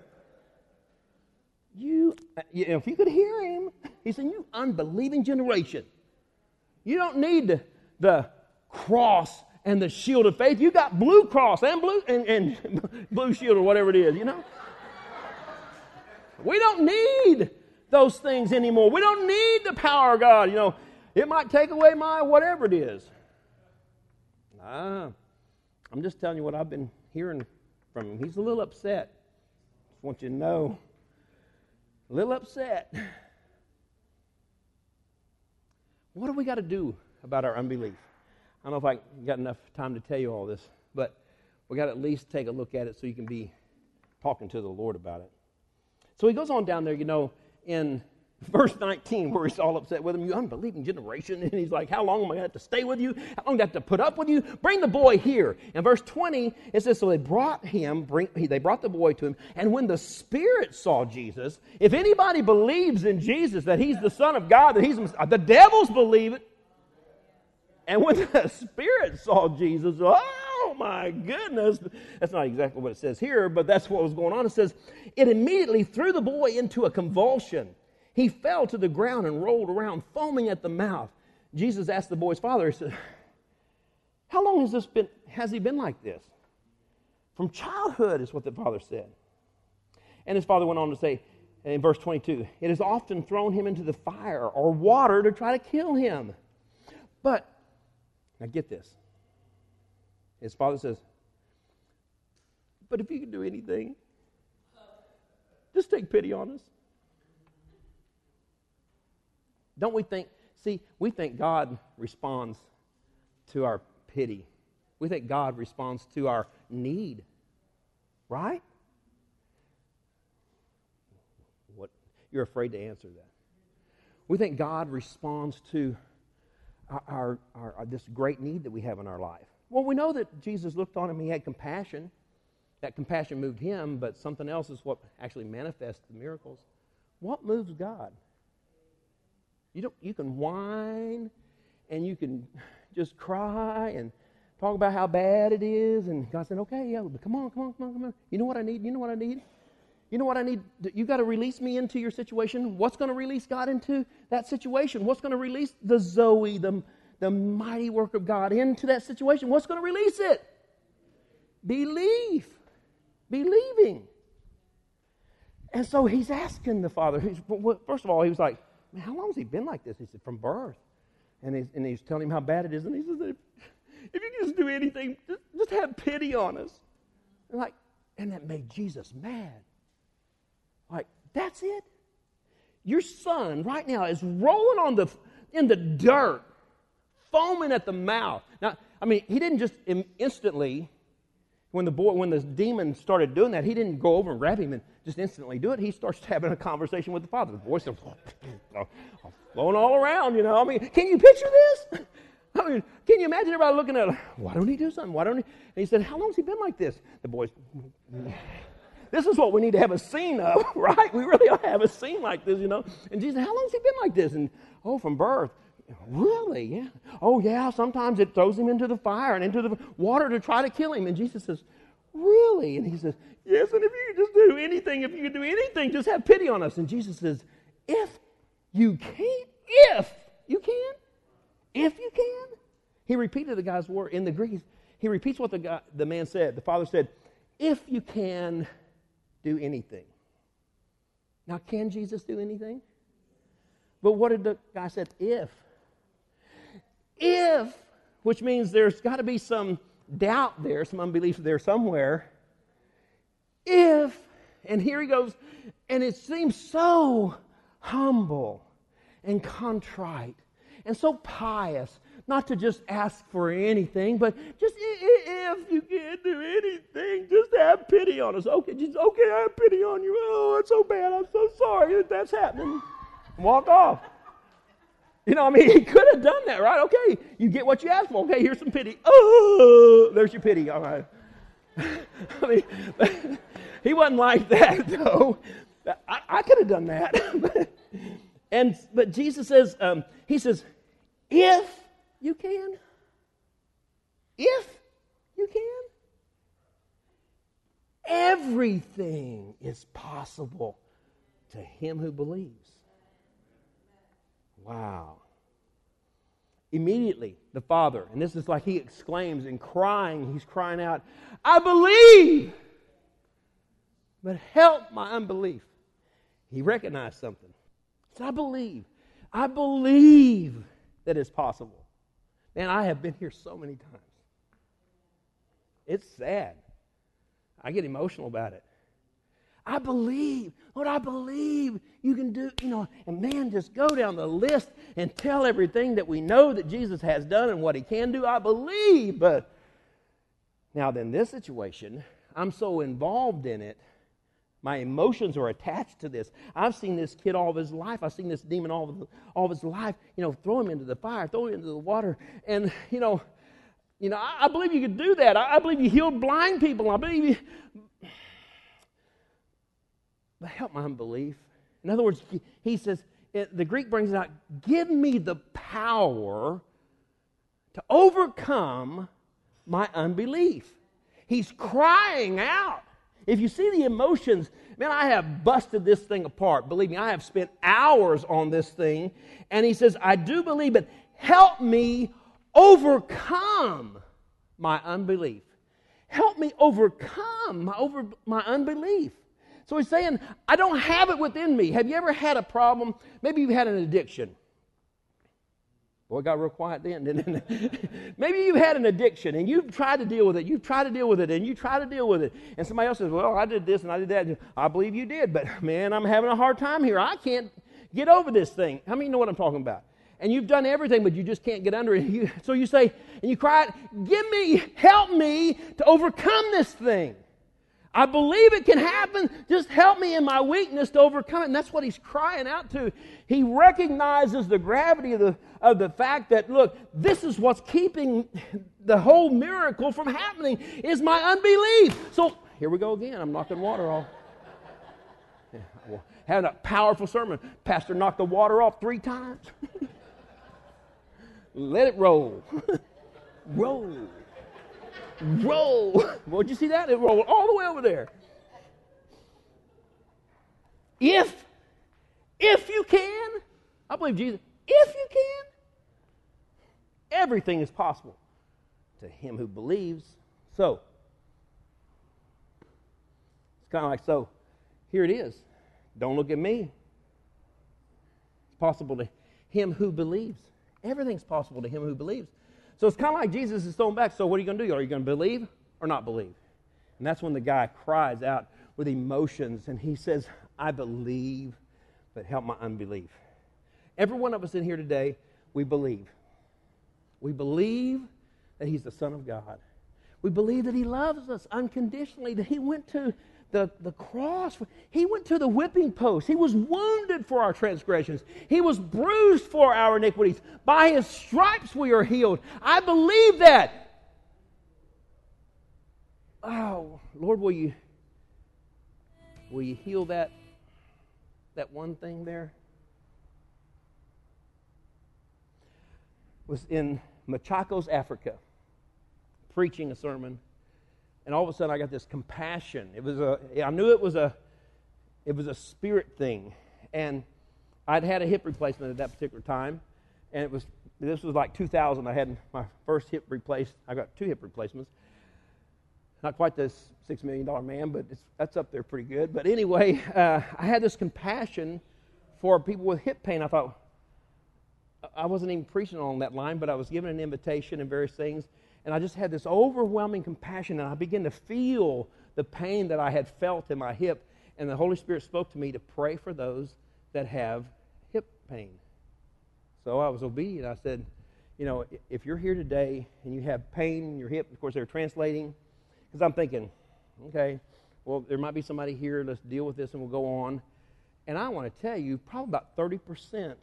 You, uh, you if you could hear him, he said, You unbelieving generation. You don't need the, cross and the shield of faith. You got blue cross and blue and, and blue shield or whatever it is, you know? we don't need those things anymore. We don't need the power of God. You know, it might take away my whatever it is. Ah, I'm just telling you what I've been hearing from him. He's a little upset. Just want you to know. A little upset. What do we got to do about our unbelief? I don't know if I got enough time to tell you all this, but we got to at least take a look at it so you can be talking to the Lord about it. So he goes on down there, you know, in verse 19 where he's all upset with him. You unbelieving generation. And he's like how long am i going to have to stay with you? How long do i have to put up with you? Bring the boy here. In verse 20 it says so they brought him bring, they brought the boy to him. And when the spirit saw jesus if anybody believes in jesus that he's the son of god that he's the devils believe it. And when the spirit saw jesus oh my goodness. That's not exactly what it says here but that's what was going on. It says it immediately threw the boy into a convulsion he fell to the ground and rolled around, foaming at the mouth. Jesus asked the boy's father, he said, How long has this been has he been like this? From childhood is what the father said. And his father went on to say in verse 22, it has often thrown him into the fire or water to try to kill him. But now get this. His father says, But if you can do anything, just take pity on us. Don't we think, see, we think God responds to our pity. We think God responds to our need, right? What you're afraid to answer that. We think God responds to our, our, our, this great need that we have in our life. Well, we know that Jesus looked on him, he had compassion. That compassion moved him, but something else is what actually manifests the miracles. What moves God? You, don't, you can whine and you can just cry and talk about how bad it is. And God said, okay, yeah, come on, come on, come on, come on. You know what I need? You know what I need? You know what I need? You got to release me into your situation. What's going to release God into that situation? What's going to release the Zoe, the, the mighty work of God into that situation? What's going to release it? Belief. Believing. And so he's asking the Father. First of all, he was like, man, how long has he been like this? He said, from birth. And he's, and he's telling him how bad it is. And he says, if, if you can just do anything, just, just have pity on us. And like, and that made Jesus mad. Like, That's it. Your son right now is rolling on the in the dirt, foaming at the mouth. Now, I mean, he didn't just instantly when the boy when the demon started doing that, he didn't go over and grab him and just instantly do it. He starts having a conversation with the father. The boy starts uh, flowing all around, you know. I mean, can you picture this? I mean, can you imagine everybody looking at him? Why don't he do something? Why don't he? And he said, How long has he been like this? The boys, this is what we need to have a scene of, right? We really ought to have a scene like this, you know. And Jesus, how long has he been like this? And oh, from birth. Really? Yeah. Oh, yeah. Sometimes it throws him into the fire and into the water to try to kill him. And Jesus says, Really? And he says, Yes. And if you could just do anything, if you could do anything, just have pity on us. And Jesus says, If you can, if you can, if you can. He repeated the guy's word in the Greek. He repeats what the, guy, the man said. The father said, If you can do anything. Now, can Jesus do anything? But what did the guy said? If. If, which means there's got to be some doubt there, some unbelief there somewhere. If, and here he goes, and it seems so humble and contrite and so pious not to just ask for anything, but just if you can't do anything, just have pity on us. Okay, just okay, I have pity on you. Oh, it's so bad. I'm so sorry that that's happening. Walk off. You know, I mean, he could have done that, right? Okay, you get what you asked for. Okay, here's some pity. Oh, there's your pity. All right. I mean, he wasn't like that, though. I, I could have done that. and but Jesus says, um, he says, if you can, if you can, everything is possible to him who believes. Wow. Immediately, the father, and this is like he exclaims and crying, he's crying out, I believe, but help my unbelief. He recognized something. He said, I believe. I believe that it's possible. Man, I have been here so many times. It's sad. I get emotional about it. I believe, Lord, I believe you can do, you know, and man, just go down the list and tell everything that we know that Jesus has done and what he can do. I believe. But now, then, this situation, I'm so involved in it my emotions are attached to this. I've seen this kid all of his life. I've seen this demon all of, all of his life. You know, throw him into the fire, throw him into the water. And, you know, you know, I, I believe you could do that. I, I, believe you healed blind people. I believe you. But help my unbelief. In other words, he says, it, the Greek brings it out give me the power to overcome my unbelief. He's crying out. If you see the emotions, man, I have busted this thing apart. Believe me, I have spent hours on this thing. And he says, I do believe, but help me overcome my unbelief. Help me overcome my, over, my unbelief. So he's saying, I don't have it within me. Have you ever had a problem? Maybe you've had an addiction. Boy, it got real quiet then, didn't it? Maybe you've had an addiction and you've tried to deal with it. You've tried to deal with it and you try to deal with it. And somebody else says, Well, I did this and I did that. I believe you did, but man, I'm having a hard time here. I can't get over this thing. How many know what I'm talking about? And you've done everything, but you just can't get under it. You, so you say, and you cry, out, Give me, help me to overcome this thing. I believe it can happen. Just help me in my weakness to overcome it. And that's what he's crying out to. He recognizes the gravity of the, of the fact that, look, this is what's keeping the whole miracle from happening is my unbelief. So here we go again. I'm knocking water off. Yeah, well, having a powerful sermon. Pastor knocked the water off three times. Let it roll. roll roll. Did you see that? It rolled all the way over there. If, if you can, I believe Jesus, if you can, everything is possible to him who believes. So, it's kind of like, so, here it is. Don't look at me. It's possible to him who believes. Everything's possible to him who believes. So it's kind of like Jesus is thrown back. So what are you going to do? Are you going to believe or not believe? And that's when the guy cries out with emotions and he says, I believe, but help my unbelief. Every one of us in here today, we believe. We believe that He's the Son of God. We believe that He loves us unconditionally, that He went to the, the cross. He went to the whipping post. He was wounded for our transgressions. He was bruised for our iniquities. By his stripes we are healed. I believe that. Oh, Lord, will you will you heal that that one thing there? Was in Machakos, Africa, preaching a sermon and all of a sudden I got this compassion. It was a, I knew it was a, it was a spirit thing, and I'd had a hip replacement at that particular time, and it was this was like 2000. I had my first hip replaced. I got two hip replacements. Not quite this six million dollar man, but that's up there pretty good. But anyway, uh, I had this compassion for people with hip pain. I thought I wasn't even preaching on that line, but I was given an invitation and various things and I just had this overwhelming compassion, and I began to feel the pain that I had felt in my hip. And the Holy Spirit spoke to me to pray for those that have hip pain. So I was obedient. I said, You know, if you're here today and you have pain in your hip, of course, they're translating, because I'm thinking, okay, well, there might be somebody here, let's deal with this and we'll go on. And I want to tell you, probably about 30%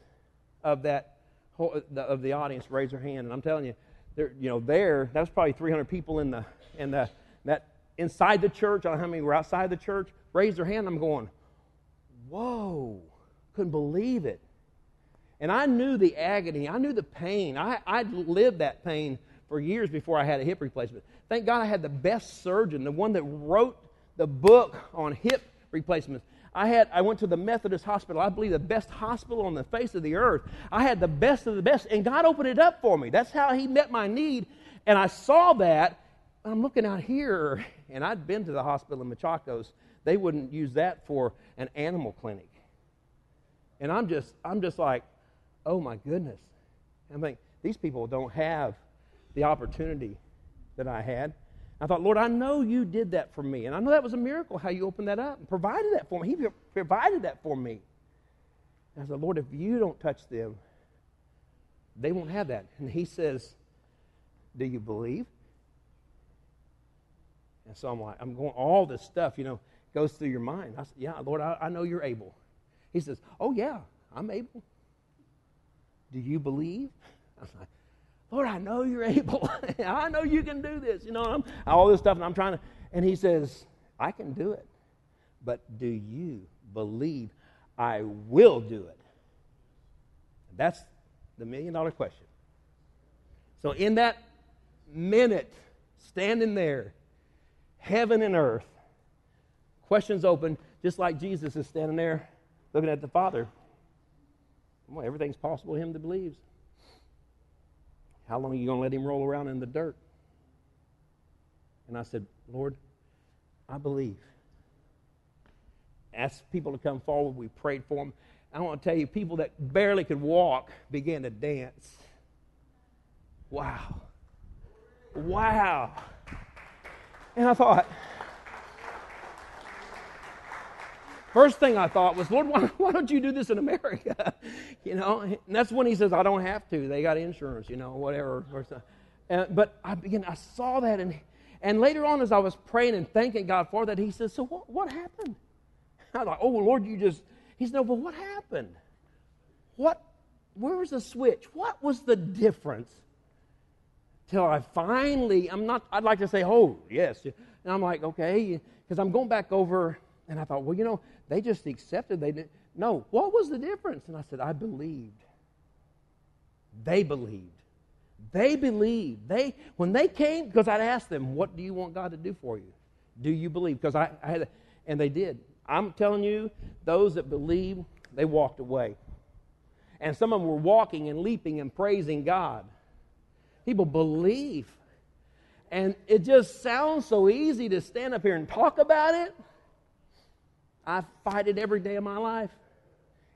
of that whole, of the audience raised their hand. And I'm telling you, there, you know, there, that was probably 300 people in the, in the, that inside the church. I don't know how many were outside the church. Raised their hand. I'm going, whoa, couldn't believe it. And I knew the agony. I knew the pain. I, I'd lived that pain for years before I had a hip replacement. Thank God I had the best surgeon, the one that wrote the book on hip replacements. I had I went to the Methodist hospital. I believe the best hospital on the face of the earth. I had the best of the best, and God opened it up for me. That's how He met my need. And I saw that. I'm looking out here, and I'd been to the hospital in Machakos. They wouldn't use that for an animal clinic. And I'm just I'm just like, oh my goodness. I think these people don't have the opportunity that I had. I thought, Lord, I know you did that for me. And I know that was a miracle how you opened that up and provided that for me. He provided that for me. And I said, Lord, if you don't touch them, they won't have that. And he says, Do you believe? And so I'm like, I'm going, all this stuff, you know, goes through your mind. I said, Yeah, Lord, I, I know you're able. He says, Oh, yeah, I'm able. Do you believe? I was like, Lord, I know you're able. I know you can do this. You know, I'm, all this stuff, and I'm trying to. And he says, I can do it. But do you believe I will do it? That's the million dollar question. So, in that minute, standing there, heaven and earth, questions open, just like Jesus is standing there looking at the Father. Well, everything's possible to him that believes. How long are you going to let him roll around in the dirt? And I said, Lord, I believe. Asked people to come forward. We prayed for them. I want to tell you, people that barely could walk began to dance. Wow. Wow. And I thought, First thing I thought was, Lord, why, why don't you do this in America? you know, and that's when he says, I don't have to. They got insurance, you know, whatever. But I began, I saw that, and, and later on, as I was praying and thanking God for that, he says, So what, what happened? I was like, Oh, Lord, you just, he said, No, but what happened? What, where was the switch? What was the difference? Till I finally, I'm not, I'd like to say, Oh, yes. And I'm like, Okay, because I'm going back over, and I thought, Well, you know, they just accepted. They didn't. No, what was the difference? And I said, I believed. They believed. They believed. They when they came, because I'd asked them, "What do you want God to do for you? Do you believe?" Because I, I had, and they did. I'm telling you, those that believe, they walked away, and some of them were walking and leaping and praising God. People believe, and it just sounds so easy to stand up here and talk about it. I fight it every day of my life,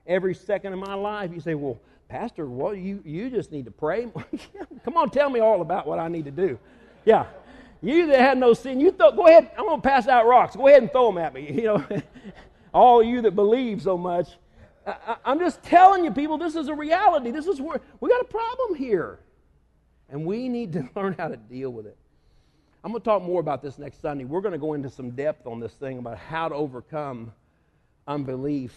every second of my life. You say, well, Pastor, well, you, you just need to pray. Come on, tell me all about what I need to do. Yeah. You that had no sin, you throw, go ahead. I'm going to pass out rocks. Go ahead and throw them at me. You know, all you that believe so much. I, am just telling you, people, this is a reality. This is where we got a problem here. And we need to learn how to deal with it. I'm going to talk more about this next Sunday. We're going to go into some depth on this thing about how to overcome unbelief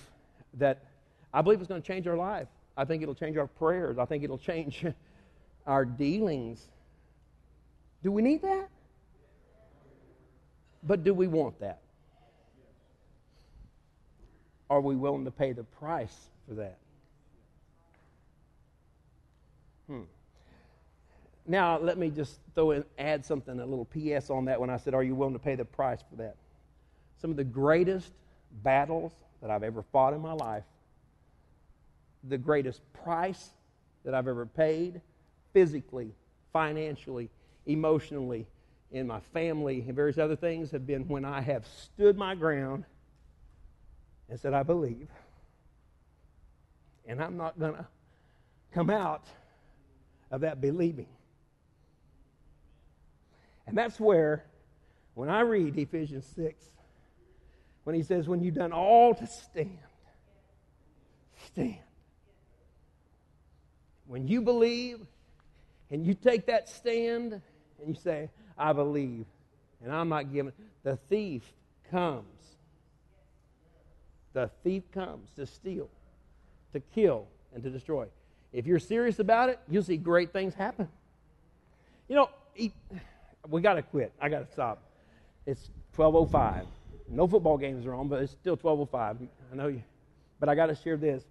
that I believe is going to change our life. I think it'll change our prayers. I think it'll change our dealings. Do we need that? But do we want that? Are we willing to pay the price for that? Hmm. Now, let me just throw in, add something, a little PS on that when I said, Are you willing to pay the price for that? Some of the greatest battles that I've ever fought in my life, the greatest price that I've ever paid, physically, financially, emotionally, in my family, and various other things, have been when I have stood my ground and said, I believe. And I'm not going to come out of that believing. And that's where, when I read Ephesians 6, when he says, When you've done all to stand, stand. When you believe and you take that stand and you say, I believe, and I'm not giving, the thief comes the thief comes to steal, to kill, and to destroy. If you're serious about it, you'll see great things happen. You know, we got to quit. I got to stop. It's 12:05. No football games are on, but it's still 12:05. I know you, but I got to share this.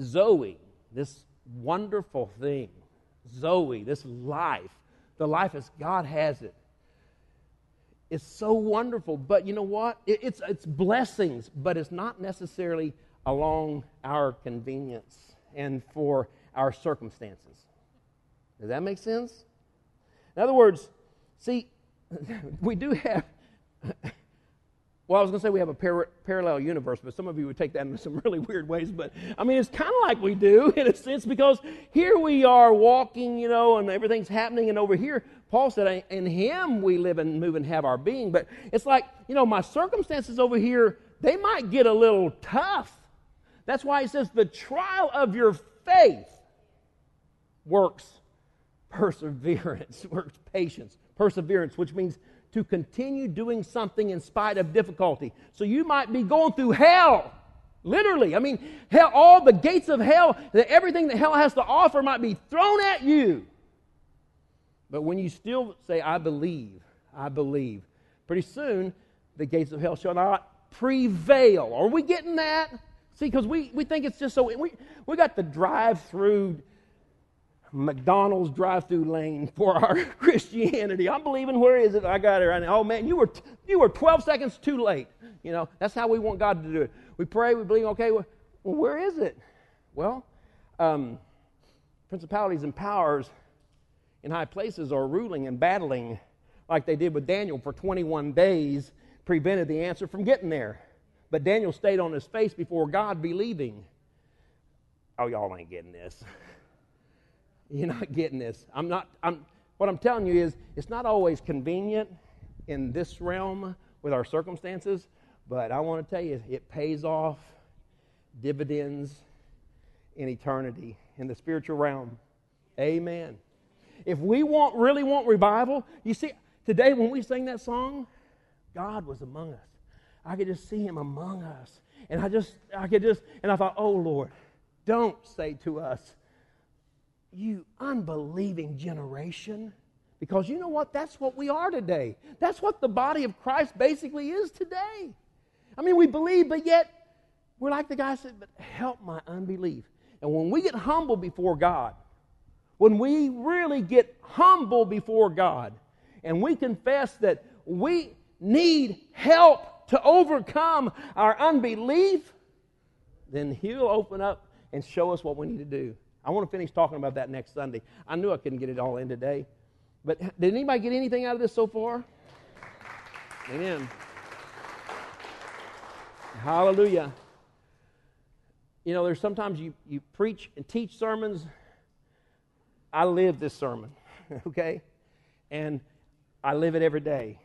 Zoe, this wonderful thing, Zoe, this life, the life as God has it, is so wonderful. But you know what? It, it's, it's blessings, but it's not necessarily along our convenience and for our circumstances. Does that make sense? In other words, see, we do have well, I was going to say we have a par- parallel universe, but some of you would take that in some really weird ways. But I mean, it's kind of like we do in a sense because here we are walking, you know, and everything's happening. And over here, Paul said, In Him we live and move and have our being. But it's like, you know, my circumstances over here, they might get a little tough. That's why he says, The trial of your faith works perseverance, works patience, perseverance, which means to continue doing something in spite of difficulty. So you might be going through hell. Literally. I mean, hell, all the gates of hell, everything that hell has to offer might be thrown at you. But when you still say, I believe, I believe, pretty soon the gates of hell shall not prevail. Are we getting that? See, because we, we think it's just so, we, we got the drive through McDonald's drive-through lane for our Christianity. I'm believing. Where is it? I got it right now. Oh man, you were you were 12 seconds too late. You know that's how we want God to do it. We pray, we believe. Okay, well, where is it? Well, um, principalities and powers in high places are ruling and battling, like they did with Daniel for 21 days, prevented the answer from getting there. But Daniel stayed on his face before God, believing. Oh, y'all ain't getting this. You're not getting this. I'm not, I'm, what I'm telling you is it's not always convenient in this realm with our circumstances, but I want to tell you it pays off dividends in eternity in the spiritual realm. Amen. If we want really want revival, you see, today when we sing that song, God was among us. I could just see him among us. And I just, I could just, and I thought, oh Lord, don't say to us, you unbelieving generation. Because you know what? That's what we are today. That's what the body of Christ basically is today. I mean, we believe, but yet we're like the guy said, but help my unbelief. And when we get humble before God, when we really get humble before God, and we confess that we need help to overcome our unbelief, then He'll open up and show us what we need to do. I want to finish talking about that next Sunday. I knew I couldn't get it all in today. But did anybody get anything out of this so far? Amen. Hallelujah. You know, there's sometimes you, you preach and teach sermons. I live this sermon, okay? And I live it every day.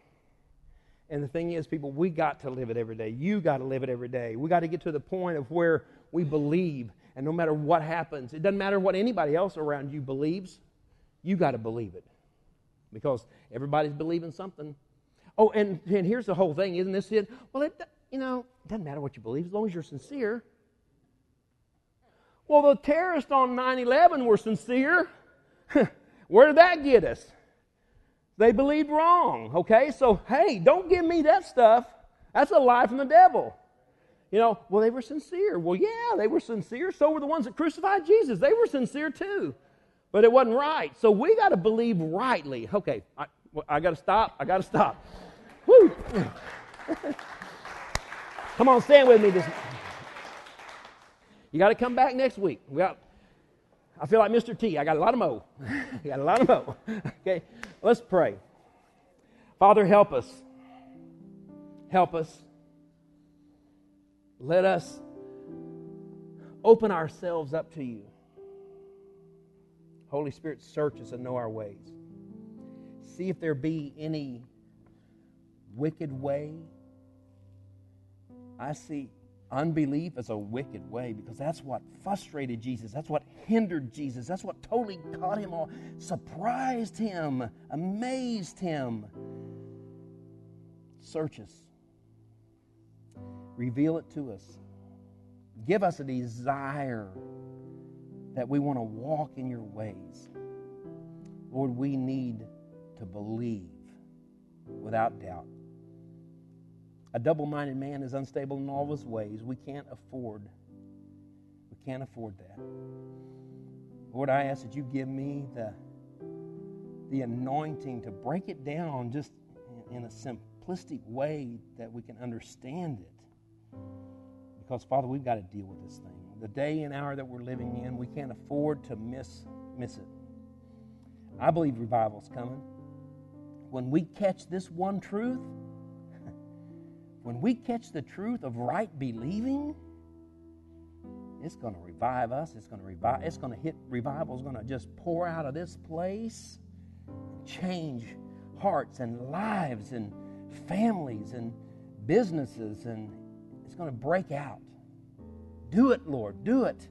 And the thing is, people, we got to live it every day. You got to live it every day. We got to get to the point of where we believe, and no matter what happens, it doesn't matter what anybody else around you believes, you got to believe it. Because everybody's believing something. Oh, and, and here's the whole thing, isn't this it? Well, it, you know, it doesn't matter what you believe as long as you're sincere. Well, the terrorists on 9 11 were sincere. Where did that get us? They believed wrong, okay? So, hey, don't give me that stuff. That's a lie from the devil. You know, well, they were sincere. Well, yeah, they were sincere. So were the ones that crucified Jesus. They were sincere too. But it wasn't right. So we got to believe rightly. Okay, I, I got to stop. I got to stop. Woo! come on, stand with me. This, you got to come back next week. We got I feel like Mr. T. I got a lot of mo. I got a lot of mo. okay, let's pray. Father, help us. Help us. Let us open ourselves up to you. Holy Spirit, search us and know our ways. See if there be any wicked way. I see Unbelief as a wicked way because that's what frustrated Jesus. That's what hindered Jesus. That's what totally caught him off, surprised him, amazed him. Search us, reveal it to us, give us a desire that we want to walk in your ways. Lord, we need to believe without doubt. A double minded man is unstable in all his ways. We can't afford. We can't afford that. Lord, I ask that you give me the, the anointing to break it down just in a simplistic way that we can understand it. Because, Father, we've got to deal with this thing. The day and hour that we're living in, we can't afford to miss, miss it. I believe revival's coming. When we catch this one truth, when we catch the truth of right believing, it's going to revive us. It's going to revive. It's going to hit. Revival is going to just pour out of this place, change hearts and lives and families and businesses, and going to break out. Do it, Lord. Do it.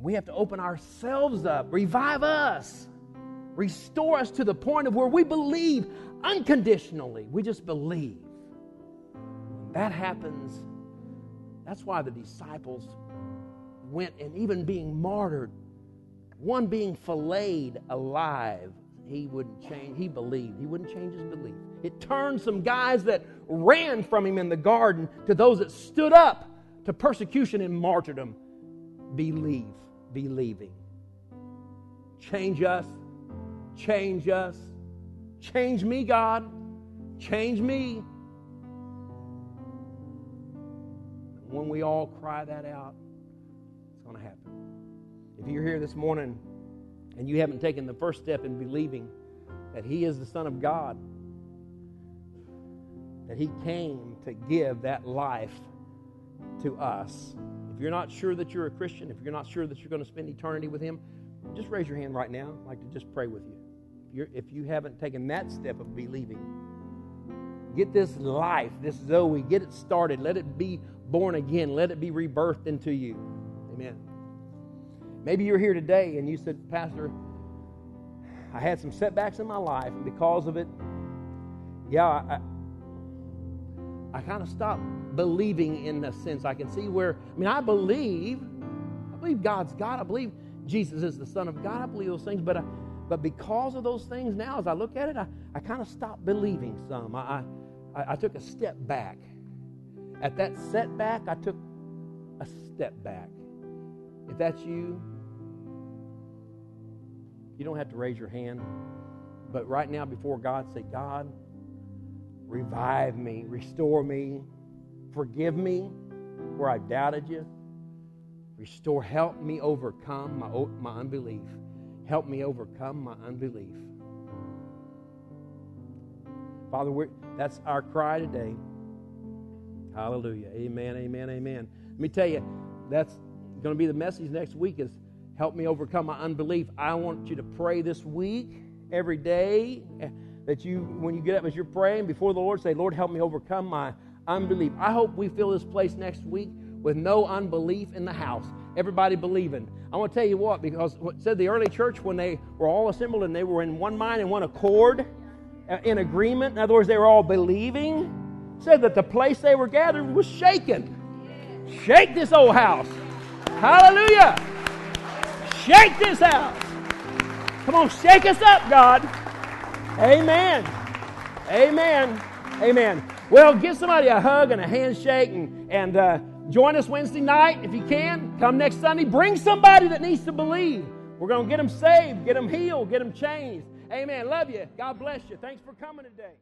We have to open ourselves up. Revive us. Restore us to the point of where we believe unconditionally. We just believe that happens, that's why the disciples went and even being martyred, one being filleted alive, he wouldn't change. He believed. He wouldn't change his belief. It turned some guys that ran from him in the garden to those that stood up to persecution and martyrdom. Believe, believing. Change us, change us, change me, God, change me. when we all cry that out, it's going to happen. If you're here this morning and you haven't taken the first step in believing that He is the Son of God, that He came to give that life to us, if you're not sure that you're a Christian, if you're not sure that you're going to spend eternity with Him, just raise your hand right now. I'd like to just pray with you. If, you're, if you haven't taken that step of believing, get this life, this Zoe, get it started. Let it be born again. Let it be rebirthed into you. Amen. Maybe you're here today and you said, Pastor, I had some setbacks in my life, and because of it, yeah, I, I kind of stopped believing in a sense. I can see where, I mean, I believe, I believe God's God. I believe Jesus is the Son of God. I believe those things, but I, but because of those things now, as I look at it, I, I kind of stopped believing some. I, I, I took a step back. At that setback, I took a step back. If that's you, you don't have to raise your hand. But right now, before God, say, God, revive me, restore me, forgive me where I've doubted you. Restore, help me overcome my, my unbelief. Help me overcome my unbelief. Father, that's our cry today. Hallelujah. Amen, amen, amen. Let me tell you, that's going to be the message next week is help me overcome my unbelief. I want you to pray this week, every day. That you, when you get up as you're praying before the Lord, say, Lord, help me overcome my unbelief. I hope we fill this place next week with no unbelief in the house. Everybody believing. I want to tell you what, because what said the early church when they were all assembled and they were in one mind and one accord, uh, in agreement. In other words, they were all believing. Said that the place they were gathered was shaken. Shake this old house. Hallelujah. Shake this house. Come on, shake us up, God. Amen. Amen. Amen. Well, give somebody a hug and a handshake and, and uh, join us Wednesday night if you can. Come next Sunday. Bring somebody that needs to believe. We're going to get them saved, get them healed, get them changed. Amen. Love you. God bless you. Thanks for coming today.